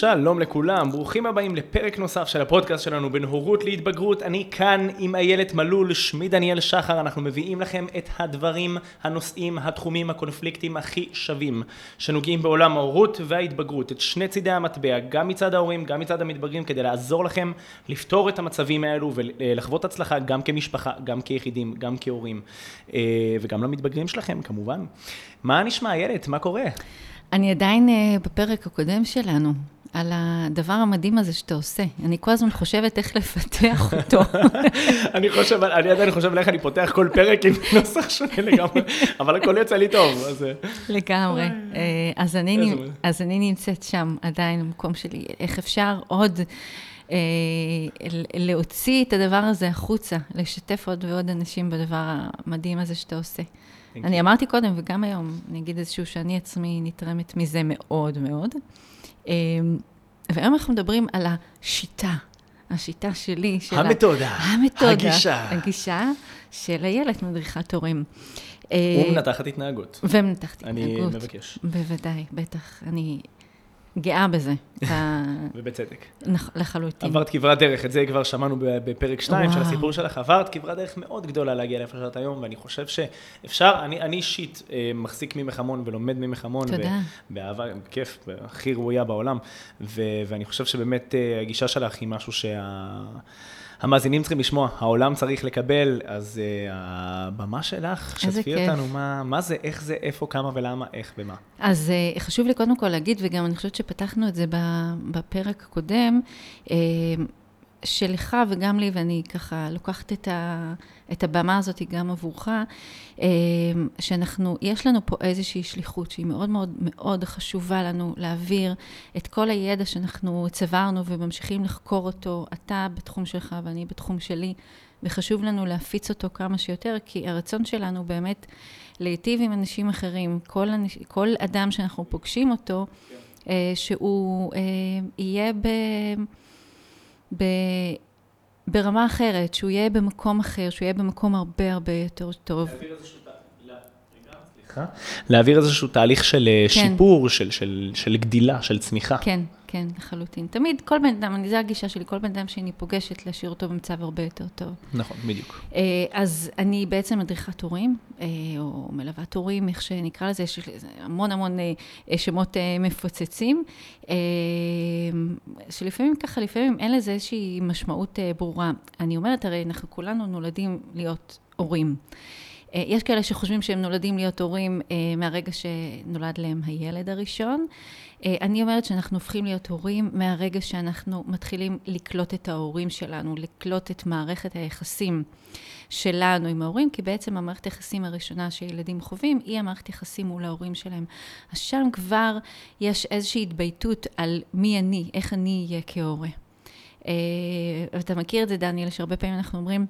שלום לכולם, ברוכים הבאים לפרק נוסף של הפודקאסט שלנו בין הורות להתבגרות. אני כאן עם איילת מלול, שמי דניאל שחר, אנחנו מביאים לכם את הדברים, הנושאים, התחומים, הקונפליקטים הכי שווים שנוגעים בעולם ההורות וההתבגרות, את שני צידי המטבע, גם מצד ההורים, גם מצד המתבגרים, כדי לעזור לכם לפתור את המצבים האלו ולחוות הצלחה גם כמשפחה, גם כיחידים, גם כהורים, אה, וגם למתבגרים שלכם כמובן. מה נשמע איילת? מה קורה? אני עדיין uh, בפרק הקודם שלנו, על הדבר המדהים הזה שאתה עושה. אני כל הזמן חושבת איך לפתח אותו. אני חושב, אני עדיין חושב על איך אני פותח כל פרק עם נוסח שונה לגמרי, אבל הכל יצא לי טוב, אז... אה. לגמרי. אה, אז אני, אז אני נמצאת שם עדיין במקום שלי, איך אפשר עוד... אה, להוציא את הדבר הזה החוצה, לשתף עוד ועוד אנשים בדבר המדהים הזה שאתה עושה. אני אמרתי קודם, וגם היום, אני אגיד איזשהו שאני עצמי נתרמת מזה מאוד מאוד. אמ, והיום אנחנו מדברים על השיטה, השיטה שלי, של המתודה, המתודה, הגישה, הגישה של איילת מדריכת הורים. ומנתחת התנהגות. ומנתחת התנהגות. אני מבקש. בוודאי, בטח. אני גאה בזה. ובצדק. לחלוטין. עברת כברת דרך, את זה כבר שמענו בפרק 2 של הסיפור שלך, עברת כברת דרך מאוד גדולה להגיע לאיפה שאת היום, ואני חושב שאפשר, אני אישית אה, מחזיק ממך המון ולומד ממך המון. תודה. באהבה, כיף, הכי ראויה בעולם, ואני חושב שבאמת אה, הגישה שלך היא משהו שה... המאזינים צריכים לשמוע, העולם צריך לקבל, אז uh, הבמה שלך, שתפי אותנו, מה, מה זה, איך זה, איפה, כמה ולמה, איך ומה. אז uh, חשוב לי קודם כל להגיד, וגם אני חושבת שפתחנו את זה בפרק הקודם, uh, שלך וגם לי, ואני ככה לוקחת את, ה, את הבמה הזאת גם עבורך, אה, שאנחנו, יש לנו פה איזושהי שליחות שהיא מאוד מאוד מאוד חשובה לנו להעביר את כל הידע שאנחנו צברנו וממשיכים לחקור אותו, אתה בתחום שלך ואני בתחום שלי, וחשוב לנו להפיץ אותו כמה שיותר, כי הרצון שלנו באמת להיטיב עם אנשים אחרים, כל, אנש, כל אדם שאנחנו פוגשים אותו, אה, שהוא אה, יהיה ב... ב... ברמה אחרת, שהוא יהיה במקום אחר, שהוא יהיה במקום הרבה הרבה יותר טוב. להעביר איזשהו תהליך של אה, כן. שיפור, של, של, של גדילה, של צמיחה. כן, כן, לחלוטין. תמיד, כל בן אדם, זו הגישה שלי, כל בן אדם שאני פוגשת, להשאיר אותו במצב הרבה יותר טוב. נכון, בדיוק. אה, אז אני בעצם מדריכת הורים, אה, או מלוות הורים, איך שנקרא לזה, יש המון המון שמות מפוצצים, שלפעמים ככה, לפעמים אין לזה איזושהי משמעות ברורה. אני אומרת, הרי אנחנו כולנו נולדים להיות הורים. אה, יש כאלה שחושבים שהם נולדים להיות הורים אה, מהרגע שנולד להם הילד הראשון. אה, אני אומרת שאנחנו הופכים להיות הורים מהרגע שאנחנו מתחילים לקלוט את ההורים שלנו, לקלוט את מערכת היחסים שלנו עם ההורים, כי בעצם המערכת היחסים הראשונה שילדים חווים היא המערכת יחסים מול ההורים שלהם. אז שם כבר יש איזושהי התבייתות על מי אני, איך אני אהיה כהורה. ואתה מכיר את זה, דניאל, שהרבה פעמים אנחנו אומרים,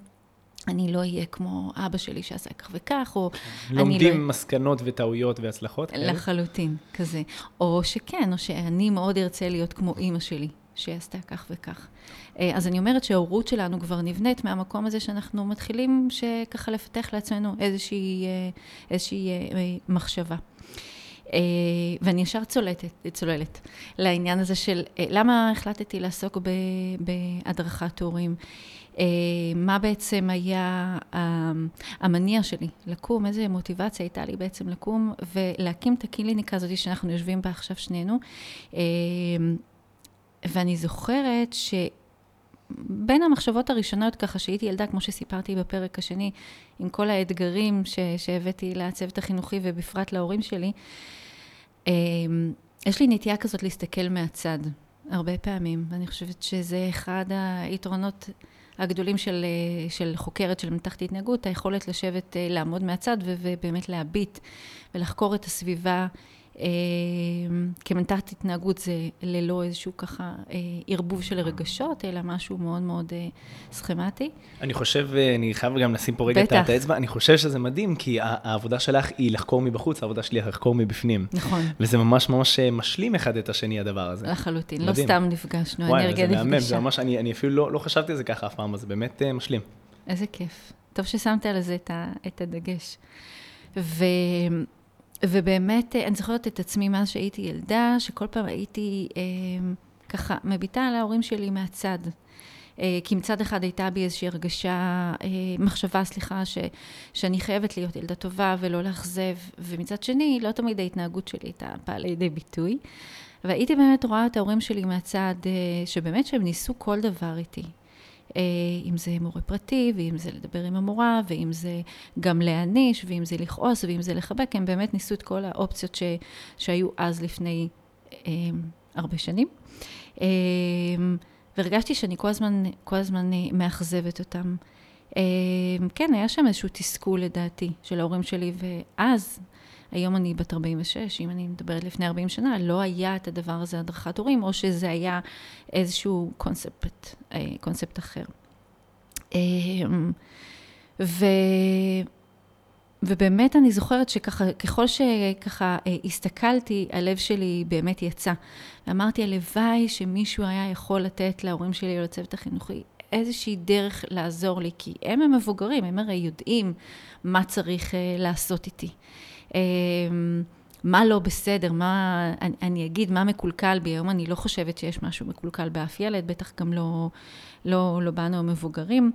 אני לא אהיה כמו אבא שלי שעשה כך וכך, או... לומדים לא... מסקנות וטעויות והצלחות? לחלוטין, כזה. או שכן, או שאני מאוד ארצה להיות כמו אימא שלי, שעשתה כך וכך. אה, אז אני אומרת שההורות שלנו כבר נבנית מהמקום הזה שאנחנו מתחילים ככה לפתח לעצמנו איזושהי, אה, איזושהי אה, מחשבה. ואני ישר צולטת, צוללת לעניין הזה של למה החלטתי לעסוק בהדרכת הורים. אה, מה בעצם היה אה, המניע שלי לקום, איזה מוטיבציה הייתה לי בעצם לקום ולהקים את הקליניקה הזאת שאנחנו יושבים בה עכשיו שנינו. אה, ואני זוכרת ש... בין המחשבות הראשונות ככה שהייתי ילדה, כמו שסיפרתי בפרק השני, עם כל האתגרים ש, שהבאתי לצוות החינוכי ובפרט להורים שלי, יש לי נטייה כזאת להסתכל מהצד, הרבה פעמים. ואני חושבת שזה אחד היתרונות הגדולים של, אה, של חוקרת של מתחת התנהגות, היכולת לשבת, אה, לעמוד מהצד ובאמת להביט ולחקור את הסביבה אמ, כמנתחת התנהגות זה ללא איזשהו ככה אה, ערבוב של רגשות, אלא משהו מאוד מאוד אה, סכמטי. אני חושב, אה, אני חייב גם לשים פה רגע את האצבע, אני חושב שזה מדהים, כי העבודה שלך היא לחקור מבחוץ, העבודה שלי היא לחקור מבפנים. נכון. וזה ממש ממש משלים אחד את השני, הדבר הזה. לחלוטין, לא סתם נפגשנו, האנרגיה נפגשה. וואי, זה ממש, אני, אני אפילו לא, לא חשבתי על זה ככה אף פעם, אז זה באמת משלים. איזה כיף. טוב ששמת על זה את הדגש. ו... ובאמת, אה, אני זוכרת את עצמי מאז שהייתי ילדה, שכל פעם הייתי אה, ככה מביטה על ההורים שלי מהצד. אה, כי מצד אחד הייתה בי איזושהי הרגשה, אה, מחשבה, סליחה, ש, שאני חייבת להיות ילדה טובה ולא לאכזב, ומצד שני, לא תמיד ההתנהגות שלי הייתה באה לידי ביטוי. והייתי באמת רואה את ההורים שלי מהצד, אה, שבאמת שהם ניסו כל דבר איתי. אם זה מורה פרטי, ואם זה לדבר עם המורה, ואם זה גם להעניש, ואם זה לכעוס, ואם זה לחבק, הם באמת ניסו את כל האופציות ש, שהיו אז לפני אה, הרבה שנים. אה, והרגשתי שאני כל הזמן, כל הזמן אה, מאכזבת אותם. אה, כן, היה שם איזשהו תסכול לדעתי של ההורים שלי, ואז, היום אני בת 46, אם אני מדברת לפני 40 שנה, לא היה את הדבר הזה הדרכת הורים, או שזה היה איזשהו קונספט, אה, קונספט אחר. ו... ובאמת אני זוכרת שככה, ככל שככה אה, הסתכלתי, הלב שלי באמת יצא. ואמרתי, הלוואי שמישהו היה יכול לתת להורים שלי או לצוות החינוכי איזושהי דרך לעזור לי, כי הם המבוגרים, הם הרי יודעים מה צריך אה, לעשות איתי. אה, מה לא בסדר, מה, אני, אני אגיד מה מקולקל בי, היום אני לא חושבת שיש משהו מקולקל באף ילד, בטח גם לא, לא, לא בנו המבוגרים.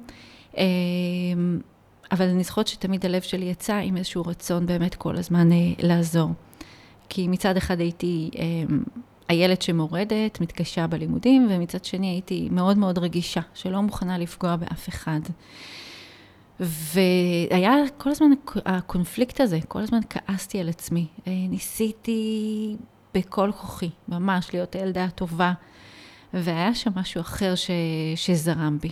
אבל אני זוכרת שתמיד הלב שלי יצא עם איזשהו רצון באמת כל הזמן אה, לעזור. כי מצד אחד הייתי אה, הילד שמורדת, מתקשה בלימודים, ומצד שני הייתי מאוד מאוד רגישה, שלא מוכנה לפגוע באף אחד. והיה כל הזמן הקונפליקט הזה, כל הזמן כעסתי על עצמי. אה, ניסיתי בכל כוחי, ממש להיות הילדה הטובה, והיה שם משהו אחר ש, שזרם בי.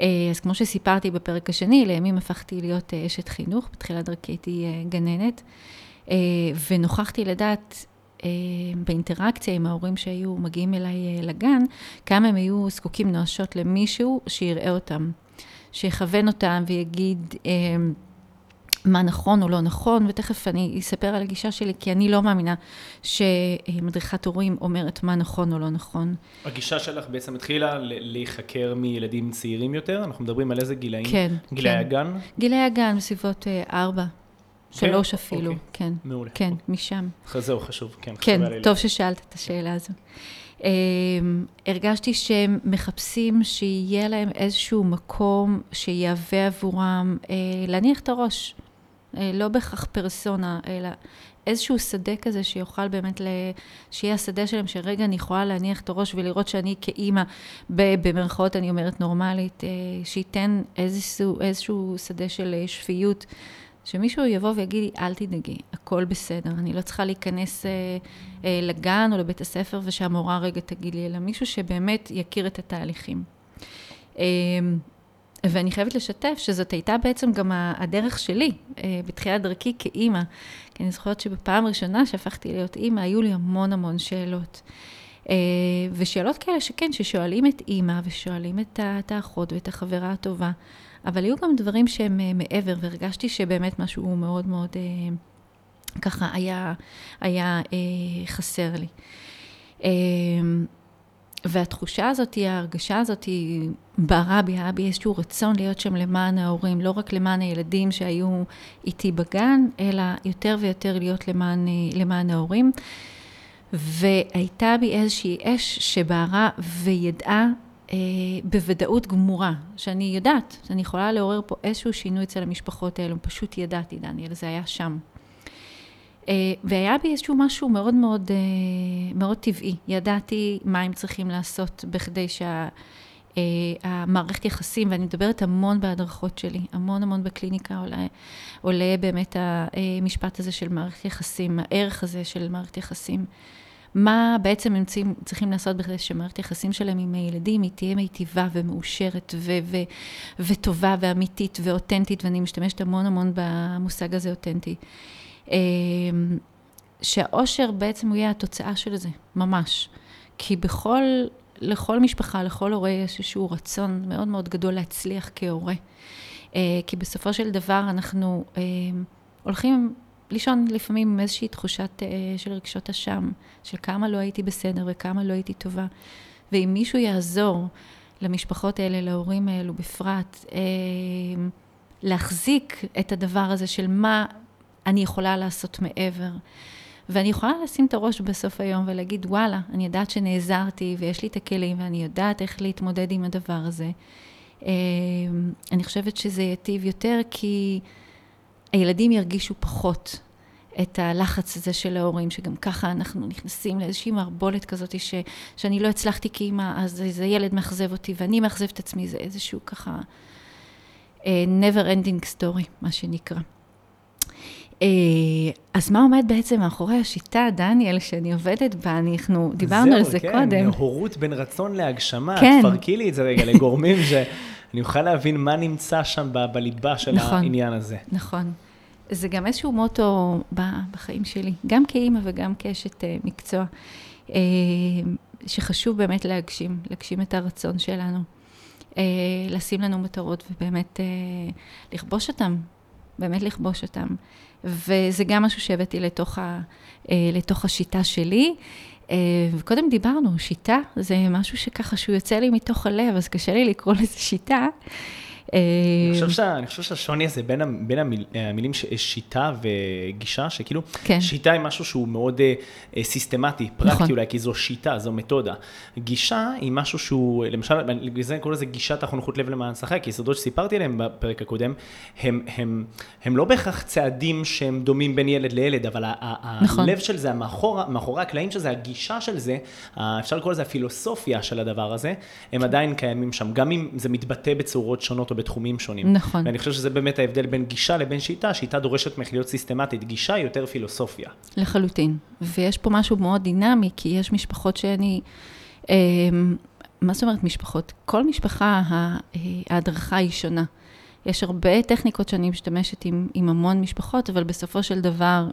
אה, אז כמו שסיפרתי בפרק השני, לימים הפכתי להיות אה, אשת חינוך, בתחילת דרכי הייתי גננת, ונוכחתי לדעת באינטראקציה עם ההורים שהיו מגיעים אליי לגן, כמה הם היו זקוקים נואשות למישהו שיראה אותם, שיכוון אותם ויגיד, מה נכון או לא נכון, ותכף אני אספר על הגישה שלי, כי אני לא מאמינה שמדריכת הורים אומרת מה נכון או לא נכון. הגישה שלך בעצם התחילה להיחקר מילדים צעירים יותר? אנחנו מדברים על איזה גילאים? כן. גילאי כן. הגן? גילאי הגן, בסביבות אה, ארבע. כן? שלוש אפילו, אוקיי. כן. מעולה. כן, אוקיי. משם. זהו, חשוב, כן. כן, טוב ששאלת את השאלה הזו. Um, הרגשתי שהם מחפשים שיהיה להם איזשהו מקום שיהווה עבורם uh, להניח את הראש, אה, לא בהכרח פרסונה, אלא איזשהו שדה כזה שיוכל באמת, ל... שיהיה השדה שלהם, שרגע אני יכולה להניח את הראש ולראות שאני כאימא, במרכאות אני אומרת נורמלית, אה, שייתן איזשהו, איזשהו שדה של אה, שפיות. שמישהו יבוא ויגיד לי, אל תדאגי, הכל בסדר, אני לא צריכה להיכנס אה, אה, לגן או לבית הספר ושהמורה רגע תגיד לי, אלא מישהו שבאמת יכיר את התהליכים. אה, ואני חייבת לשתף שזאת הייתה בעצם גם הדרך שלי אה, בתחילת דרכי כאימא. כי אני זוכרת שבפעם הראשונה שהפכתי להיות אימא, היו לי המון המון שאלות. אה, ושאלות כאלה שכן, ששואלים את אימא ושואלים את האחות ואת החברה הטובה. אבל היו גם דברים שהם אה, מעבר, והרגשתי שבאמת משהו מאוד מאוד ככה היה, היה חסר לי. והתחושה הזאת, ההרגשה הזאת, היא בערה בי, היה בי איזשהו רצון להיות שם למען ההורים, לא רק למען הילדים שהיו איתי בגן, אלא יותר ויותר להיות למען, למען ההורים. והייתה בי איזושהי אש שבערה וידעה אה, בוודאות גמורה, שאני יודעת, שאני יכולה לעורר פה איזשהו שינוי אצל המשפחות האלו, פשוט ידעתי, דניאל, זה היה שם. אה, והיה בי איזשהו משהו מאוד מאוד, אה, מאוד טבעי. ידעתי מה הם צריכים לעשות בכדי שהמערכת אה, יחסים, ואני מדברת המון בהדרכות שלי, המון המון בקליניקה עולה, עולה באמת המשפט הזה של מערכת יחסים, הערך הזה של מערכת יחסים. מה בעצם הם צריכים לעשות בכדי שמערכת יחסים שלהם עם הילדים היא תהיה מיטיבה ומאושרת ו- ו- וטובה ואמיתית ואותנטית, ואני משתמשת המון המון במושג הזה אותנטי. אמ, שהאושר בעצם הוא יהיה התוצאה של זה, ממש. כי בכל, לכל משפחה, לכל הורה יש איזשהו רצון מאוד מאוד גדול להצליח כהורה. אה, כי בסופו של דבר אנחנו אה, הולכים לישון לפעמים עם איזושהי תחושת אה, של רגשות אשם, של כמה לא הייתי בסדר וכמה לא הייתי טובה. ואם מישהו יעזור למשפחות האלה, להורים האלו בפרט, להחזיק את הדבר הזה של מה, אני יכולה לעשות מעבר. ואני יכולה לשים את הראש בסוף היום ולהגיד, וואלה, אני יודעת שנעזרתי ויש לי את הכלים ואני יודעת איך להתמודד עם הדבר הזה. אה, אני חושבת שזה ייטיב יותר כי הילדים ירגישו פחות את הלחץ הזה של ההורים, שגם ככה אנחנו נכנסים לאיזושהי מערבולת כזאת, ש, שאני לא הצלחתי כאימא, אז איזה ילד מאכזב אותי, ואני מאכזב את עצמי, זה איזשהו ככה uh, never ending story, מה שנקרא. Uh, אז מה עומד בעצם מאחורי השיטה, דניאל, שאני עובדת בה? אנחנו דיברנו על זה כן, קודם. זהו, כן, הורות בין רצון להגשמה. כן. תפרקי לי את זה רגע לגורמים שאני אוכל להבין מה נמצא שם ב- בליבה של נכון. העניין הזה. נכון. זה גם איזשהו מוטו בחיים שלי, גם כאימא וגם כאשת אה, מקצוע, אה, שחשוב באמת להגשים, להגשים את הרצון שלנו, אה, לשים לנו מטרות ובאמת לכבוש אותם, באמת לכבוש אותם. וזה גם משהו שהבאתי לתוך, ה, לתוך השיטה שלי. אה, וקודם דיברנו, שיטה זה משהו שככה שהוא יוצא לי מתוך הלב, אז קשה לי לקרוא לזה שיטה. אה, אני חושב, שה, אני חושב שהשוני הזה בין, בין המיל, המילים ש- שיטה וגישה, שכאילו, כן. שיטה היא משהו שהוא מאוד אה, אה, סיסטמטי, פרקטי נכון. אולי, כי זו שיטה, זו מתודה. גישה היא משהו שהוא, למשל, בגלל זה אני קורא לזה גישת החונכות לב למען שחק, כי יסודות שסיפרתי עליהם בפרק הקודם, הם, הם, הם לא בהכרח צעדים שהם דומים בין ילד לילד, אבל נכון. הלב של זה, מאחור, מאחורי הקלעים של זה, הגישה של זה, אפשר לקרוא לזה הפילוסופיה של הדבר הזה, הם עדיין קיימים שם, גם אם זה מתבטא בצורות שונות בתחומים שונים. נכון. ואני חושב שזה באמת ההבדל בין גישה לבין שיטה, שיטה דורשת ממך להיות סיסטמטית, גישה היא יותר פילוסופיה. לחלוטין. ויש פה משהו מאוד דינמי, כי יש משפחות שאני... אה, מה זאת אומרת משפחות? כל משפחה, אה, ההדרכה היא שונה. יש הרבה טכניקות שאני משתמשת עם, עם המון משפחות, אבל בסופו של דבר,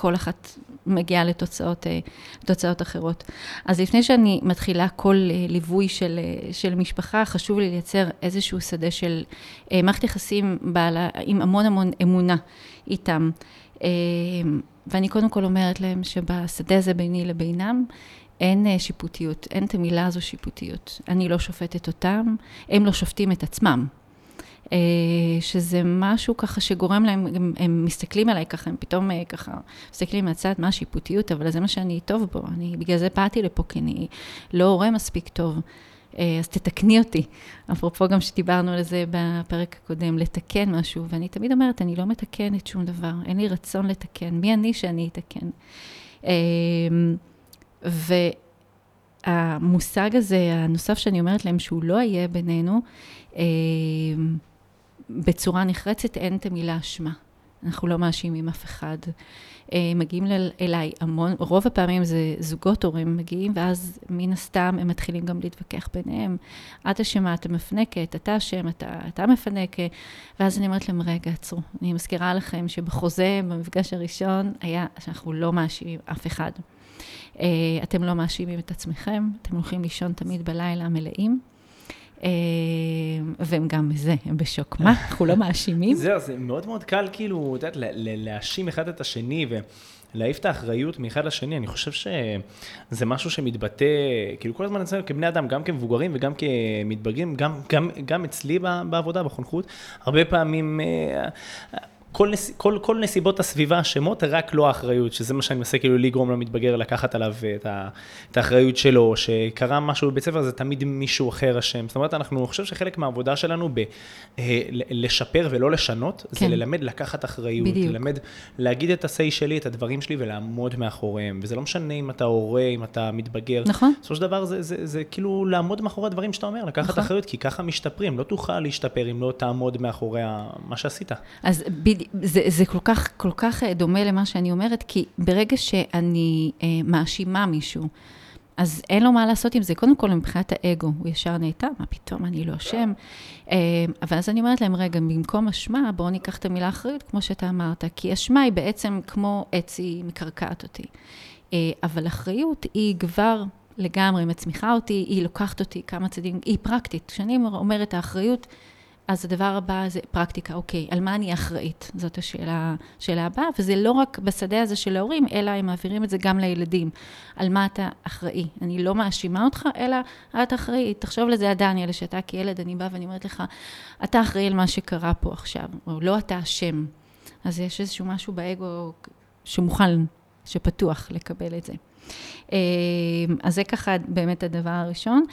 כל אחת מגיעה לתוצאות, אה, לתוצאות אחרות. אז לפני שאני מתחילה כל אה, ליווי של, אה, של משפחה, חשוב לי לייצר איזשהו שדה של מערכת יחסים בעלה, עם המון המון אמונה איתם. ואני קודם כל אומרת להם שבשדה הזה ביני לבינם, אין שיפוטיות, אין את המילה הזו שיפוטיות. אני לא שופטת אותם, הם לא שופטים את עצמם. אה, שזה משהו ככה שגורם להם, הם, הם מסתכלים עליי ככה, הם פתאום אה, ככה מסתכלים מהצד, מה השיפוטיות, אבל זה מה שאני טוב בו, אני בגלל זה באתי לפה, כי אני לא הורה מספיק טוב. אה, אז תתקני אותי. אפרופו גם שדיברנו על זה בפרק הקודם, לתקן משהו, ואני תמיד אומרת, אני לא מתקנת שום דבר, אין לי רצון לתקן, מי אני שאני אתקן? אה, והמושג הזה, הנוסף שאני אומרת להם, שהוא לא יהיה בינינו, אה, בצורה נחרצת אין את המילה אשמה. אנחנו לא מאשימים אף אחד. אה, מגיעים אל- אליי המון, רוב הפעמים זה זוגות הורים מגיעים, ואז מן הסתם הם מתחילים גם להתווכח ביניהם. את אשמה, אתה מפנקת, אתה אשם, אתה, אתה מפנק. ואז אני אומרת להם, רגע, עצרו. אני מזכירה לכם שבחוזה, במפגש הראשון, היה שאנחנו לא מאשימים אף אחד. אה, אתם לא מאשימים את עצמכם, אתם הולכים לישון תמיד בלילה מלאים. אה, והם גם בזה, הם בשוק. מה, אנחנו לא מאשימים? זהו, זה מאוד מאוד קל כאילו, את יודעת, להאשים אחד את השני ולהעיף את האחריות מאחד לשני. אני חושב שזה משהו שמתבטא, כאילו כל הזמן אצלנו כבני אדם, גם כמבוגרים וגם כמתבגרים, גם, גם, גם אצלי בעבודה, בחונכות, הרבה פעמים... אה, כל, נס, כל, כל נסיבות הסביבה אשמות, רק לא האחריות, שזה מה שאני מנסה כאילו לגרום למתבגר לקחת עליו את, ה, את האחריות שלו, שקרה משהו בבית ספר, זה תמיד מישהו אחר אשם. זאת אומרת, אנחנו, אני חושב שחלק מהעבודה שלנו בלשפר ולא לשנות, זה כן. ללמד לקחת אחריות, בדיוק. ללמד להגיד את ה-say שלי, את הדברים שלי, ולעמוד מאחוריהם. וזה לא משנה אם אתה הורה, אם אתה מתבגר. נכון. בסופו של דבר זה, זה, זה כאילו לעמוד מאחורי הדברים שאתה אומר, לקחת נכון. אחריות, כי ככה משתפרים. לא תוכל להשתפר אם לא תעמוד מאחורי מה שעשית. אז בד... זה, זה כל כך, כל כך אה, דומה למה שאני אומרת, כי ברגע שאני אה, מאשימה מישהו, אז אין לו מה לעשות עם זה. קודם כל, מבחינת האגו, הוא ישר נהייתה, מה פתאום, אני לא אשם. אה, אבל אז אני אומרת להם, רגע, במקום אשמה, בואו ניקח את המילה אחריות, כמו שאתה אמרת, כי אשמה היא בעצם כמו עץ, היא מקרקעת אותי. אה, אבל אחריות היא כבר לגמרי מצמיחה אותי, היא לוקחת אותי כמה צעדים, היא פרקטית. כשאני אומרת האחריות, אז הדבר הבא זה פרקטיקה, אוקיי, על מה אני אחראית? זאת השאלה, השאלה הבאה, וזה לא רק בשדה הזה של ההורים, אלא הם מעבירים את זה גם לילדים. על מה אתה אחראי? אני לא מאשימה אותך, אלא את אחראי. תחשוב לזה, דניאל, שאתה כילד, אני באה ואני אומרת לך, אתה אחראי על מה שקרה פה עכשיו, או לא אתה אשם. אז יש איזשהו משהו באגו שמוכן שפתוח לקבל את זה. אה, אז זה ככה באמת הדבר הראשון.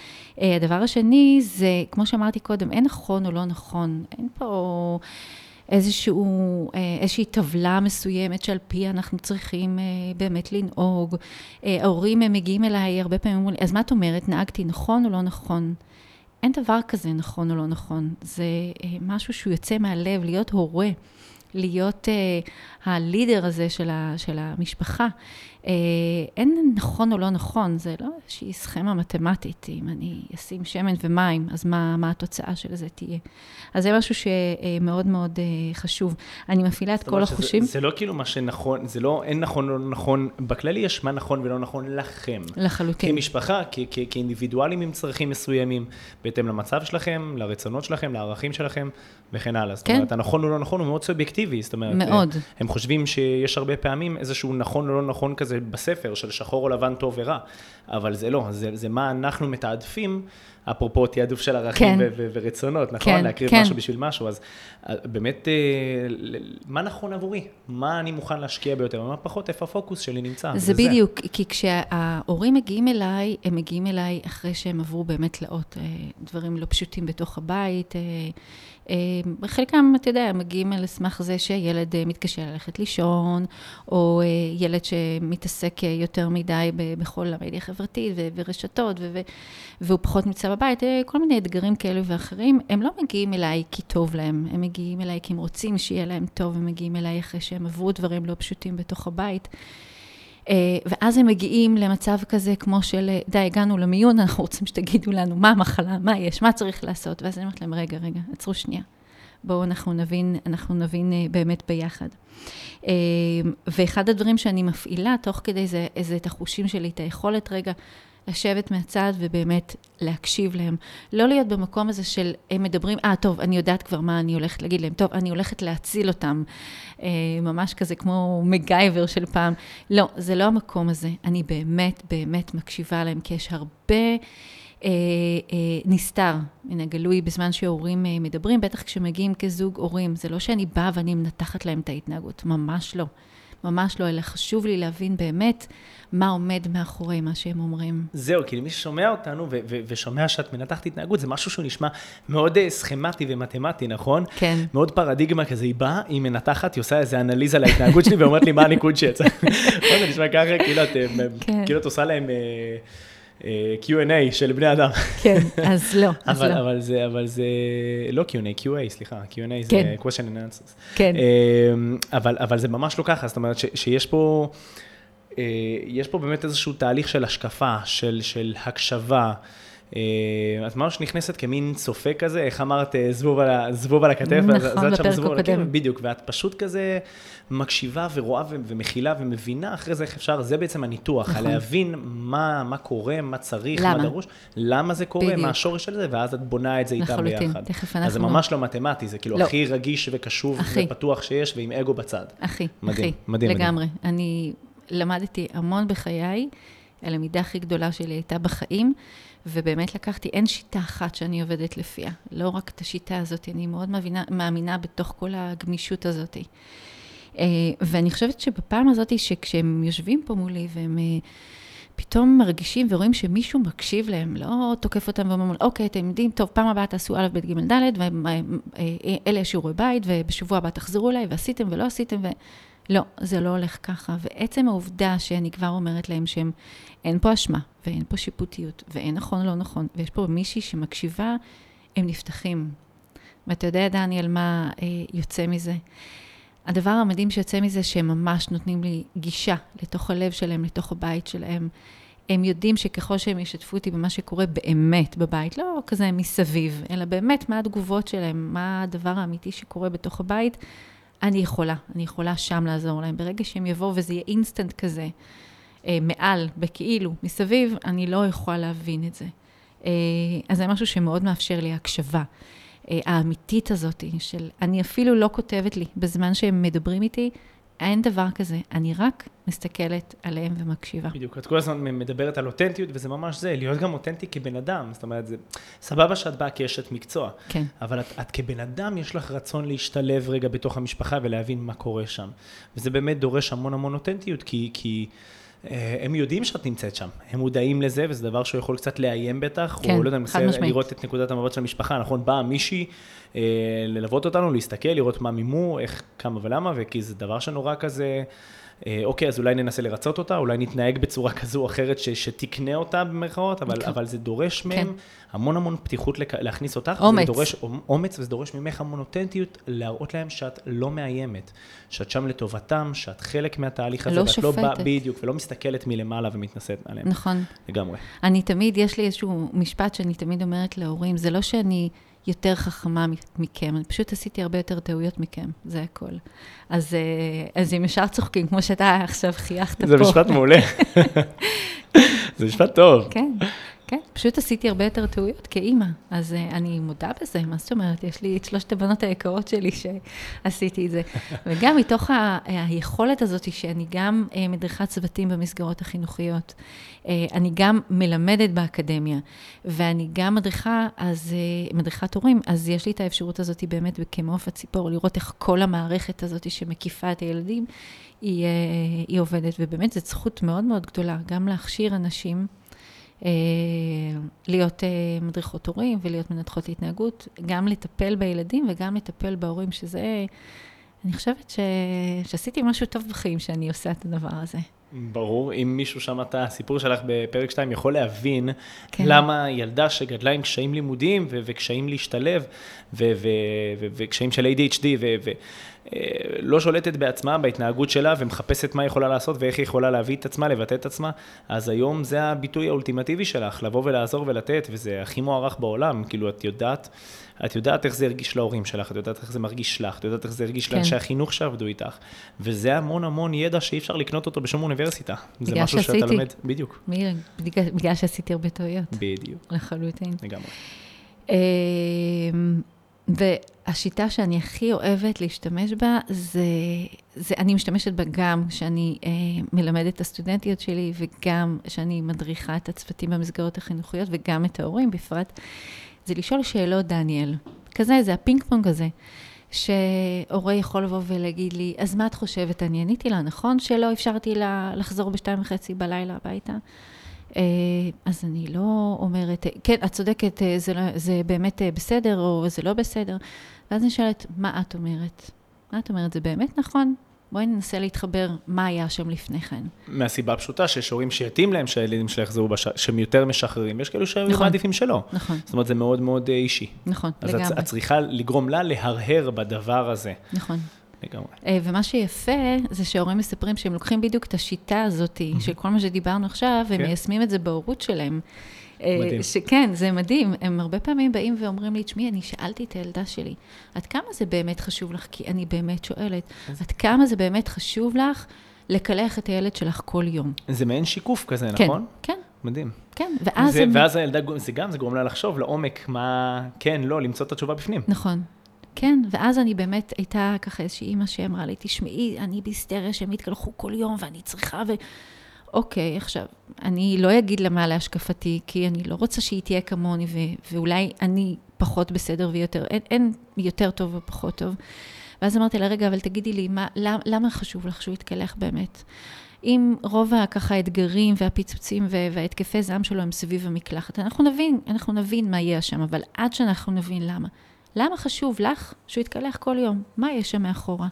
אה, הדבר השני זה, כמו שאמרתי קודם, אין נכון או לא נכון. אין פה... איזשהו, אה, איזושהי טבלה מסוימת שעל פי אנחנו צריכים באמת לנהוג. ההורים מגיעים אליי הרבה פעמים אומרים לי, אז מה את אומרת, נהגתי נכון או לא נכון? אין דבר כזה נכון או לא נכון. זה משהו שהוא יוצא מהלב, להיות הורה, להיות הלידר הזה של, של המשפחה. אה, אין נכון או לא נכון, זה לא איזושהי סכמה מתמטית, אם אני אשים שמן ומים, אז מה, מה התוצאה של זה תהיה. אז זה משהו שמאוד מאוד אה, חשוב. אני מפעילה את כל החושים. זה, זה לא כאילו מה שנכון, זה לא, אין נכון או לא נכון, בכללי יש מה נכון ולא נכון לכם. לחלוטין. כמשפחה, כ- כ- כאינדיבידואלים עם צרכים מסוימים, בהתאם למצב שלכם, לרצונות שלכם, לערכים שלכם, וכן הלאה. זאת כן. אומרת, הנכון או לא נכון הוא מאוד סובייקטיבי, זאת אומרת, מאוד. הם חושבים שיש הרבה פעמים איזשהו נכון או לא נכון כזה בספר של שחור או לבן טוב ורע, אבל זה לא, זה, זה מה אנחנו מתעדפים, אפרופו תעדוף של ערכים כן. ורצונות, נכון? כן, להקריב כן. משהו בשביל משהו, אז אה, באמת, אה, מה נכון עבורי? מה אני מוכן להשקיע ביותר, ומה פחות, איפה הפוקוס שלי נמצא? זה וזה. בדיוק, כי כשההורים מגיעים אליי, הם מגיעים אליי אחרי שהם עברו באמת תלאות, אה, דברים לא פשוטים בתוך הבית. אה, חלקם, אתה יודע, מגיעים על סמך זה שילד אה, מתקשה ללכת לישון, או אה, ילד שמתעסק יותר מדי בכל המדיה החברתית ורשתות, והוא פחות נמצא בבית, כל מיני אתגרים כאלו ואחרים. הם לא מגיעים אליי כי טוב להם, הם מגיעים אליי כי הם רוצים שיהיה להם טוב, הם מגיעים אליי אחרי שהם עברו דברים לא פשוטים בתוך הבית. ואז הם מגיעים למצב כזה כמו של, די, הגענו למיון, אנחנו רוצים שתגידו לנו מה המחלה, מה יש, מה צריך לעשות. ואז אני אומרת להם, רגע, רגע, עצרו שנייה. בואו אנחנו נבין, אנחנו נבין אה, באמת ביחד. ואחד הדברים שאני מפעילה תוך כדי זה, זה את החושים שלי, את היכולת רגע לשבת מהצד ובאמת להקשיב להם. לא להיות במקום הזה של הם מדברים, אה, ah, טוב, אני יודעת כבר מה אני הולכת להגיד להם, טוב, אני הולכת להציל אותם. אה, ממש כזה כמו מגייבר של פעם. לא, זה לא המקום הזה. אני באמת, באמת מקשיבה להם, כי יש הרבה... אה, אה, נסתר מן הגלוי בזמן שהורים אה, מדברים, בטח כשמגיעים כזוג הורים. זה לא שאני באה ואני מנתחת להם את ההתנהגות, ממש לא. ממש לא, אלא חשוב לי להבין באמת מה עומד מאחורי מה שהם אומרים. זהו, כי למי ששומע אותנו ו- ו- ושומע שאת מנתחת התנהגות, זה משהו שהוא נשמע מאוד uh, סכמטי ומתמטי, נכון? כן. מאוד פרדיגמה כזה, היא באה, היא מנתחת, היא עושה איזה אנליזה להתנהגות שלי ואומרת לי מה הניקוד שיצא. זה נשמע ככה, כאילו את, כן. כאילו את עושה להם... Q&A של בני אדם. כן, אז לא, אז אבל, לא. אבל זה, אבל זה, לא Q&A, QA, סליחה, Q&A כן. זה question and answers. כן. אמ, אבל, אבל זה ממש לא ככה, זאת אומרת ש, שיש פה, אה, יש פה באמת איזשהו תהליך של השקפה, של, של הקשבה. אה, את ממש נכנסת כמין צופה כזה, איך אמרת, זבוב על, זבוב על הכתף, נכון, בפרק הקודם. בדיוק, ואת פשוט כזה מקשיבה ורואה ומכילה ומבינה אחרי זה איך אפשר, זה בעצם הניתוח, נכון. להבין מה, מה קורה, מה צריך, למה? מה דרוש, למה זה קורה, בדיוק. מה השורש של זה, ואז את בונה את זה איתם ביחד. תכף אנחנו... אז זה ממש לא מתמטי, זה כאילו לא. הכי רגיש וקשוב אחי. ופתוח שיש, ועם אגו בצד. אחי, מדהים, אחי, מדהים. לגמרי. מדהים. אני למדתי המון בחיי, הלמידה הכי גדולה שלי הייתה בחיים. ובאמת לקחתי, אין שיטה אחת שאני עובדת לפיה, לא רק את השיטה הזאת, אני מאוד מאמינה, מאמינה בתוך כל הגמישות הזאת. אה, ואני חושבת שבפעם הזאת, שכשהם יושבים פה מולי והם... אה, פתאום מרגישים ורואים שמישהו מקשיב להם, לא תוקף אותם ואומרים, אוקיי, אתם יודעים, טוב, פעם הבאה תעשו א', ב', ג', ד', ואלה שיעורי בית, ובשבוע הבא תחזרו אליי, ועשיתם ולא עשיתם, ו... לא, זה לא הולך ככה. ועצם העובדה שאני כבר אומרת להם שהם, אין פה אשמה, ואין פה שיפוטיות, ואין נכון לא נכון, ויש פה מישהי שמקשיבה, הם נפתחים. ואתה יודע, דניאל, מה אה, יוצא מזה? הדבר המדהים שיוצא מזה, שהם ממש נותנים לי גישה לתוך הלב שלהם, לתוך הבית שלהם. הם יודעים שככל שהם ישתפו אותי במה שקורה באמת בבית, לא כזה מסביב, אלא באמת מה התגובות שלהם, מה הדבר האמיתי שקורה בתוך הבית, אני יכולה, אני יכולה שם לעזור להם. ברגע שהם יבואו וזה יהיה אינסטנט כזה, אה, מעל, בכאילו, מסביב, אני לא יכולה להבין את זה. אה, אז זה משהו שמאוד מאפשר לי הקשבה. אה, האמיתית הזאת, של אני אפילו לא כותבת לי, בזמן שהם מדברים איתי, אין דבר כזה, אני רק מסתכלת עליהם ומקשיבה. בדיוק, את כל הזמן מדברת על אותנטיות, וזה ממש זה, להיות גם אותנטי כבן אדם. זאת אומרת, זה סבבה שאת באה כאשת מקצוע, כן. אבל את, את כבן אדם, יש לך רצון להשתלב רגע בתוך המשפחה ולהבין מה קורה שם. וזה באמת דורש המון המון אותנטיות, כי... כי הם יודעים שאת נמצאת שם, הם מודעים לזה, וזה דבר שהוא יכול קצת לאיים בטח, כן, או לא יודע, מנסה. לראות את נקודת המבט של המשפחה, נכון? באה מישהי אה, ללוות אותנו, להסתכל, לראות מה מימו, איך, כמה ולמה, וכי זה דבר שנורא כזה, אה, אוקיי, אז אולי ננסה לרצות אותה, אולי נתנהג בצורה כזו או אחרת ש, שתקנה אותה במרכאות, אבל, כן. אבל זה דורש כן. מהם המון המון פתיחות לק... להכניס אותך. אומץ. זה דורש אומץ, וזה דורש ממך המון אותנטיות, להראות להם שאת לא מאיימת, שאת שם לטובתם, שאת חלק מהתהליך הזה, לא ואת לא באה שופטת. בדיוק, ולא מסתכלת מלמעלה ומתנשאת עליהם. נכון. לגמרי. אני תמיד, יש לי איזשהו משפט שאני תמיד אומרת להורים, זה לא שאני יותר חכמה מכם, אני פשוט עשיתי הרבה יותר טעויות מכם, זה הכל. אז, אה, אז הם ישר צוחקים, כמו שאתה עכשיו חייכת פה. זה משפט מעולה. זה משפט טוב. כן, כן, פשוט עשיתי הרבה יותר טעויות כאימא, אז uh, אני מודה בזה, מה זאת אומרת? יש לי את שלושת הבנות היקרות שלי שעשיתי את זה. וגם מתוך ה- היכולת הזאת שאני גם uh, מדריכת צוותים במסגרות החינוכיות, uh, אני גם מלמדת באקדמיה, ואני גם מדריכה, אז, uh, מדריכת הורים, אז יש לי את האפשרות הזאת באמת כמעוף הציפור, לראות איך כל המערכת הזאת שמקיפה את הילדים, היא, uh, היא עובדת, ובאמת זו זכות מאוד מאוד גדולה, גם להכשיר אנשים. אה, להיות אה, מדריכות הורים ולהיות מנתחות התנהגות, גם לטפל בילדים וגם לטפל בהורים, שזה, אני חושבת ש... שעשיתי משהו טוב בחיים שאני עושה את הדבר הזה. ברור, אם מישהו שמע את הסיפור שלך בפרק 2, יכול להבין כן. למה ילדה שגדלה עם קשיים לימודיים ו- וקשיים להשתלב ו- ו- ו- וקשיים של ADHD ולא שולטת בעצמה, בהתנהגות שלה ומחפשת מה היא יכולה לעשות ואיך היא יכולה להביא את עצמה, לבטא את עצמה, אז היום זה הביטוי האולטימטיבי שלך, לבוא ולעזור ולתת, וזה הכי מוערך בעולם, כאילו את יודעת, את יודעת איך זה הרגיש להורים שלך, את יודעת איך זה מרגיש לך, את יודעת איך זה הרגיש כן. לאנשי החינוך שעבדו איתך, וזה המון המון ידע שאי אפשר לקנות אותו בשום אוניברסיטה. זה משהו שאתה שעשיתי. לומד, בדיוק, בגלל, בגלל שעשיתי הרבה טעויות, בדיוק, לחלוטין. לגמרי. אמ, והשיטה שאני הכי אוהבת להשתמש בה, זה, זה אני משתמשת בה גם כשאני אה, מלמדת את הסטודנטיות שלי, וגם כשאני מדריכה את הצוותים במסגרות החינוכיות, וגם את ההורים בפרט, זה לשאול שאלות, דניאל. כזה, זה הפינג פונג הזה. שהורה יכול לבוא ולהגיד לי, אז מה את חושבת? אני עניתי לה, נכון שלא אפשרתי לה לחזור בשתיים וחצי בלילה הביתה? אה, אז אני לא אומרת, כן, את צודקת, אה, זה, לא, זה באמת אה, בסדר או זה לא בסדר. ואז אני שואלת, מה את אומרת? מה את אומרת? זה באמת נכון? בואי ננסה להתחבר מה היה שם לפני כן. מהסיבה הפשוטה שיש הורים שיתאים להם שהילדים שלהם יחזרו, בש... שהם יותר משחררים, ויש כאלו שהיו נכון. מעדיפים שלא. נכון, זאת אומרת, זה מאוד מאוד אה, אישי. נכון, אז לגמרי. את צריכה לגרום לה להרהר בדבר הזה. נכון. לגמרי. אה, ומה שיפה זה שההורים מספרים שהם לוקחים בדיוק את השיטה הזאת של כל מה שדיברנו עכשיו, והם כן. מיישמים את זה בהורות שלהם. אה, מדהים. שכן, זה מדהים. הם הרבה פעמים באים ואומרים לי, תשמעי, אני שאלתי את הילדה שלי, עד כמה זה באמת חשוב לך? כי אני באמת שואלת, עד כמה זה באמת חשוב לך לקלח את הילד שלך כל יום? זה מעין שיקוף כזה, כן, נכון? כן, מדהים. כן. ואז זה, הם... ואז הילדה, זה גם, זה גורם לה לחשוב לעומק מה, כן, לא, למצוא את התשובה בפנים. נכון. כן, ואז אני באמת, הייתה ככה איזושהי אימא שאמרה לי, תשמעי, אני בהיסטריה שהם יתקלחו כל יום ואני צריכה ו... אוקיי, עכשיו, אני לא אגיד לה מה להשקפתי, כי אני לא רוצה שהיא תהיה כמוני, ו- ואולי אני פחות בסדר ויותר, אין, אין יותר טוב ופחות טוב. ואז אמרתי לה, רגע, אבל תגידי לי, מה, למה, למה חשוב לך שהוא יתקלח באמת? אם רוב ה- ככה האתגרים והפיצוצים וההתקפי זעם שלו הם סביב המקלחת, אנחנו נבין, אנחנו נבין מה יהיה שם, אבל עד שאנחנו נבין למה. למה חשוב לך שהוא יתקלח כל יום? מה יש שם מאחורה?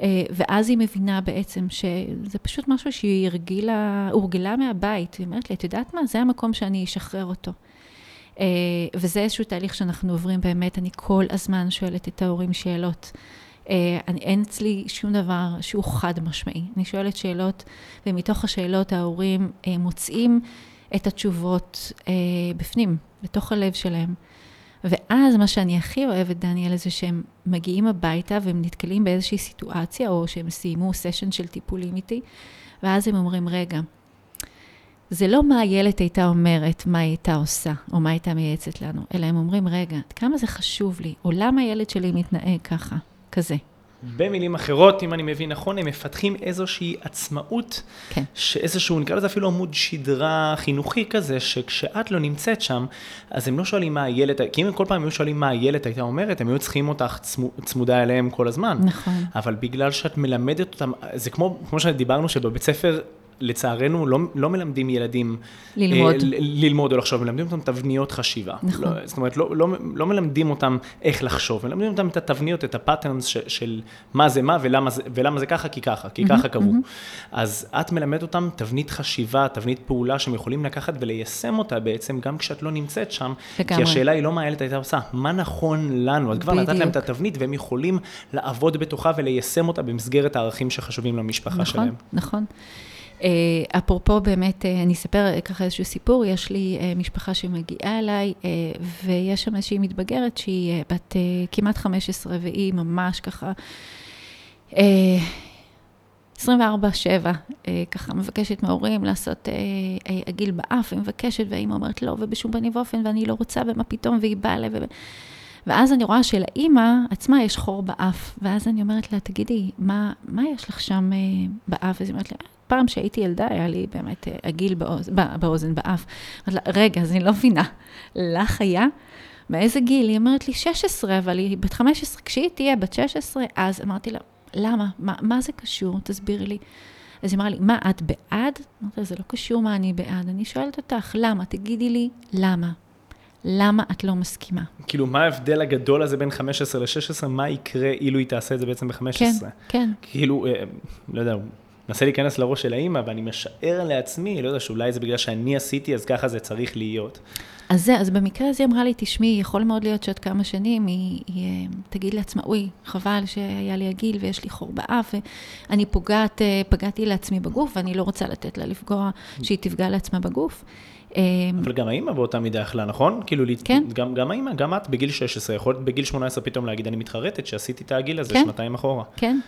אה, ואז היא מבינה בעצם שזה פשוט משהו שהיא הרגילה, הורגלה מהבית. היא אומרת לי, את יודעת מה? זה המקום שאני אשחרר אותו. אה, וזה איזשהו תהליך שאנחנו עוברים באמת, אני כל הזמן שואלת את ההורים שאלות. אה, אני, אין אצלי שום דבר שהוא חד משמעי. אני שואלת שאלות, ומתוך השאלות ההורים מוצאים את התשובות בפנים, בתוך הלב שלהם. ואז מה שאני הכי אוהבת, דניאל, זה שהם מגיעים הביתה והם נתקלים באיזושהי סיטואציה, או שהם סיימו סשן של טיפולים איתי, ואז הם אומרים, רגע, זה לא מה הילד הייתה אומרת, מה היא הייתה עושה, או מה הייתה מייעצת לנו, אלא הם אומרים, רגע, כמה זה חשוב לי, או למה הילד שלי מתנהג ככה, כזה. במילים אחרות, אם אני מבין נכון, הם מפתחים איזושהי עצמאות, כן. שאיזשהו, נקרא לזה אפילו עמוד שדרה חינוכי כזה, שכשאת לא נמצאת שם, אז הם לא שואלים מה הילד, כי אם הם כל פעם היו שואלים מה הילד הייתה אומרת, הם היו צריכים אותך צמו, צמודה אליהם כל הזמן. נכון. אבל בגלל שאת מלמדת אותם, זה כמו, כמו שדיברנו שבבית ספר, לצערנו, לא, לא מלמדים ילדים... ללמוד. אה, ללמוד או לחשוב, מלמדים אותם תבניות חשיבה. נכון. לא, זאת אומרת, לא, לא, לא מלמדים אותם איך לחשוב, מלמדים אותם את התבניות, את ה patterns של, של מה זה מה ולמה זה, ולמה זה ככה, כי ככה, כי ככה קבעו. אז את מלמדת אותם תבנית חשיבה, תבנית פעולה שהם יכולים לקחת וליישם אותה בעצם, גם כשאת לא נמצאת שם. לגמרי. כי השאלה היא לא מה הילד הייתה עושה, מה נכון לנו. אז כבר נתת להם. את התבנית והם יכולים לעבוד בתוכה וליישם אותה במסגרת הערכים שחשובים למשפחה נכון, שלהם. נכון. Uh, אפרופו באמת, uh, אני אספר ככה איזשהו סיפור, יש לי uh, משפחה שמגיעה אליי, ויש שם איזושהי מתבגרת שהיא בת כמעט 15, והיא ממש ככה, uh, 24-7, uh, ככה מבקשת מההורים לעשות עגיל באף, היא מבקשת, והאימא אומרת לא, ובשום פנים ואופן, ואני לא רוצה, ומה פתאום, והיא באה אליי, ו... ואז אני רואה שלאימא עצמה יש חור באף, ואז אני אומרת לה, תגידי, מה, מה יש לך שם אה, באף? אז היא אומרת לי, פעם שהייתי ילדה, היה לי באמת אה, עגיל באוז, בא, באוזן, באף. אמרתי לה, רגע, אז אני לא מבינה, לך היה? מאיזה גיל? היא אומרת לי, 16, אבל היא בת 15, כשהיא תהיה בת 16, אז אמרתי לה, למה? מה, מה זה קשור? תסבירי לי. אז היא אמרה לי, מה, את בעד? אמרתי לה, זה לא קשור מה אני בעד. אני שואלת אותך, למה? תגידי לי, למה? למה את לא מסכימה? כאילו, מה ההבדל הגדול הזה בין 15 ל-16? מה יקרה אילו היא תעשה את זה בעצם ב-15? כן, כן. כאילו, אה, לא יודע, מנסה להיכנס לראש של האימא, ואני משער לעצמי, לא יודע, שאולי זה בגלל שאני עשיתי, אז ככה זה צריך להיות. אז זה, אז במקרה הזה היא אמרה לי, תשמעי, יכול מאוד להיות שעוד כמה שנים היא, היא אה, תגיד לעצמה, אוי, חבל שהיה לי הגיל ויש לי חור באף, ואני פוגעת, אה, פגעתי לעצמי בגוף, ואני לא רוצה לתת לה לפגוע, שהיא תפגע לעצמה בגוף. אה, אבל גם האימא באותה מידה יכלה, נכון? כאילו, כן. גם, גם האימא, גם את בגיל 16, יכול להיות בגיל 18 פתאום להגיד, אני מתחרטת שעשיתי את הגיל הזה כן. שנתיים אחורה. כן,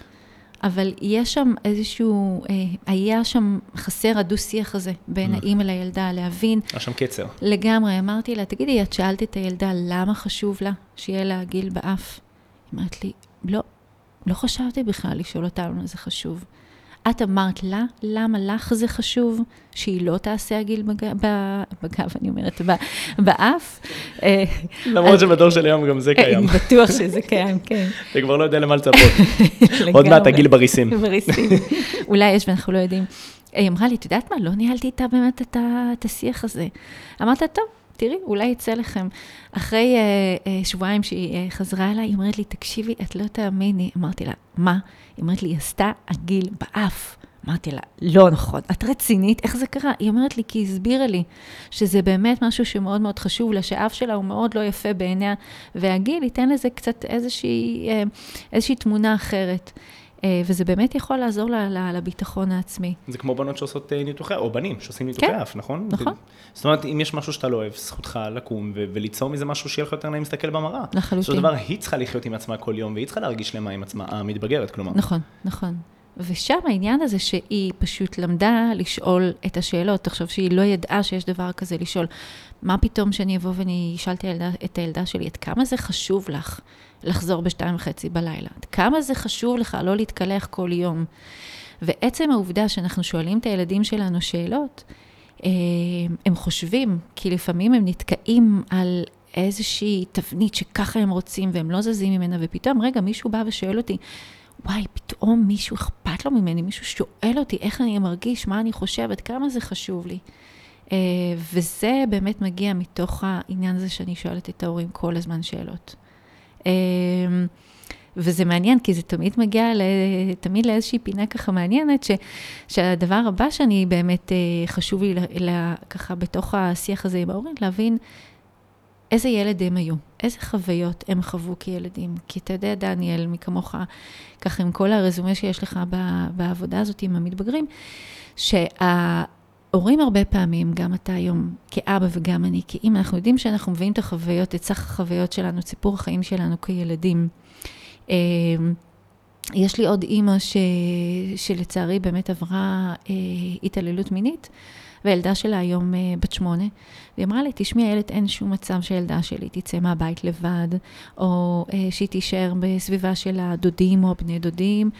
אבל יש שם איזשהו, אה, היה שם חסר הדו-שיח הזה בין האימא לילדה, להבין היה שם קצר. לגמרי, אמרתי לה, תגידי, את שאלת את הילדה למה חשוב לה שיהיה לה גיל באף? היא אומרת לי, לא, לא חשבתי בכלל לשאול אותה למה זה חשוב. את אמרת לה, למה לך זה חשוב שהיא לא תעשה הגיל בג... ב- בגב, אני אומרת. באף? אה, למרות שבדור של היום גם זה קיים. אני בטוח שזה קיים, כן. אתה כבר לא יודע למה לצפות. עוד מעט. הגיל בריסים. בריסים. אולי יש ואנחנו לא יודעים. היא אמרה לי, את יודעת מה, לא ניהלתי איתה באמת את השיח הזה. אמרת, טוב, תראי, אולי יצא לכם. אחרי uh, uh, שבועיים שהיא uh, חזרה אליי, היא אומרת לי, תקשיבי, את לא תאמיני. אמרתי לה, מה? היא אומרת לי, היא עשתה עגיל באף. אמרתי לה, לא נכון, את רצינית? איך זה קרה? היא אומרת לי, כי היא הסבירה לי שזה באמת משהו שמאוד מאוד חשוב לה, שהאף שלה הוא מאוד לא יפה בעיניה, והגיל ייתן לזה קצת איזושהי, אה, איזושהי תמונה אחרת. אה, וזה באמת יכול לעזור לביטחון העצמי. זה כמו בנות שעושות אה, ניתוחי, או בנים שעושים ניתוחי כן, אף, נכון? נכון. זאת אומרת, אם יש משהו שאתה לא אוהב, זכותך לקום וליצור מזה משהו שיהיה לך יותר נעים להסתכל במראה. לחלוטין. של דבר, היא צריכה לחיות עם עצמה כל יום, והיא צריכה להרגיש שלמה עם עצמה, המתבגרת, כלומר. נכון, נכון. ושם העניין הזה שהיא פשוט למדה לשאול את השאלות. תחשוב שהיא לא ידעה שיש דבר כזה לשאול. מה פתאום שאני אבוא ואני אשאל את הילדה, את שלי, עד כמה זה חשוב לך לחזור בשתיים וחצי בלילה? כמה זה חשוב לך לא להתקלח כל יום? ועצם העובדה שאנחנו שואלים את הילדים שלנו שאלות, אה, הם חושבים, כי לפעמים הם נתקעים על איזושהי תבנית שככה הם רוצים והם לא זזים ממנה, ופתאום, רגע, מישהו בא ושואל אותי, וואי, פתאום מישהו אכפת לו ממני, מישהו שואל אותי איך אני מרגיש, מה אני חושבת, כמה זה חשוב לי. אה, וזה באמת מגיע מתוך העניין הזה שאני שואלת את ההורים כל הזמן שאלות. אה, וזה מעניין, כי זה תמיד מגיע תמיד לאיזושהי פינה ככה מעניינת, ש, שהדבר הבא שאני באמת אה, חשוב לי, ל, ל, ככה בתוך השיח הזה עם ההורים, להבין איזה ילד הם היו, איזה חוויות הם חוו כילדים. כי אתה יודע, דניאל, מי כמוך, ככה עם כל הרזומה שיש לך בעבודה הזאת עם המתבגרים, שההורים הרבה פעמים, גם אתה היום כאבא וגם אני כאימא, אנחנו יודעים שאנחנו מביאים את החוויות, את סך החוויות שלנו, את סיפור החיים שלנו כילדים. אה, יש לי עוד אימא ש... שלצערי באמת עברה אה, התעללות מינית, והילדה שלה היום בת שמונה, והיא אמרה לי, תשמעי, איילת, אין שום מצב שהילדה שלי תצא מהבית לבד, או שהיא תישאר בסביבה של הדודים או הבני דודים,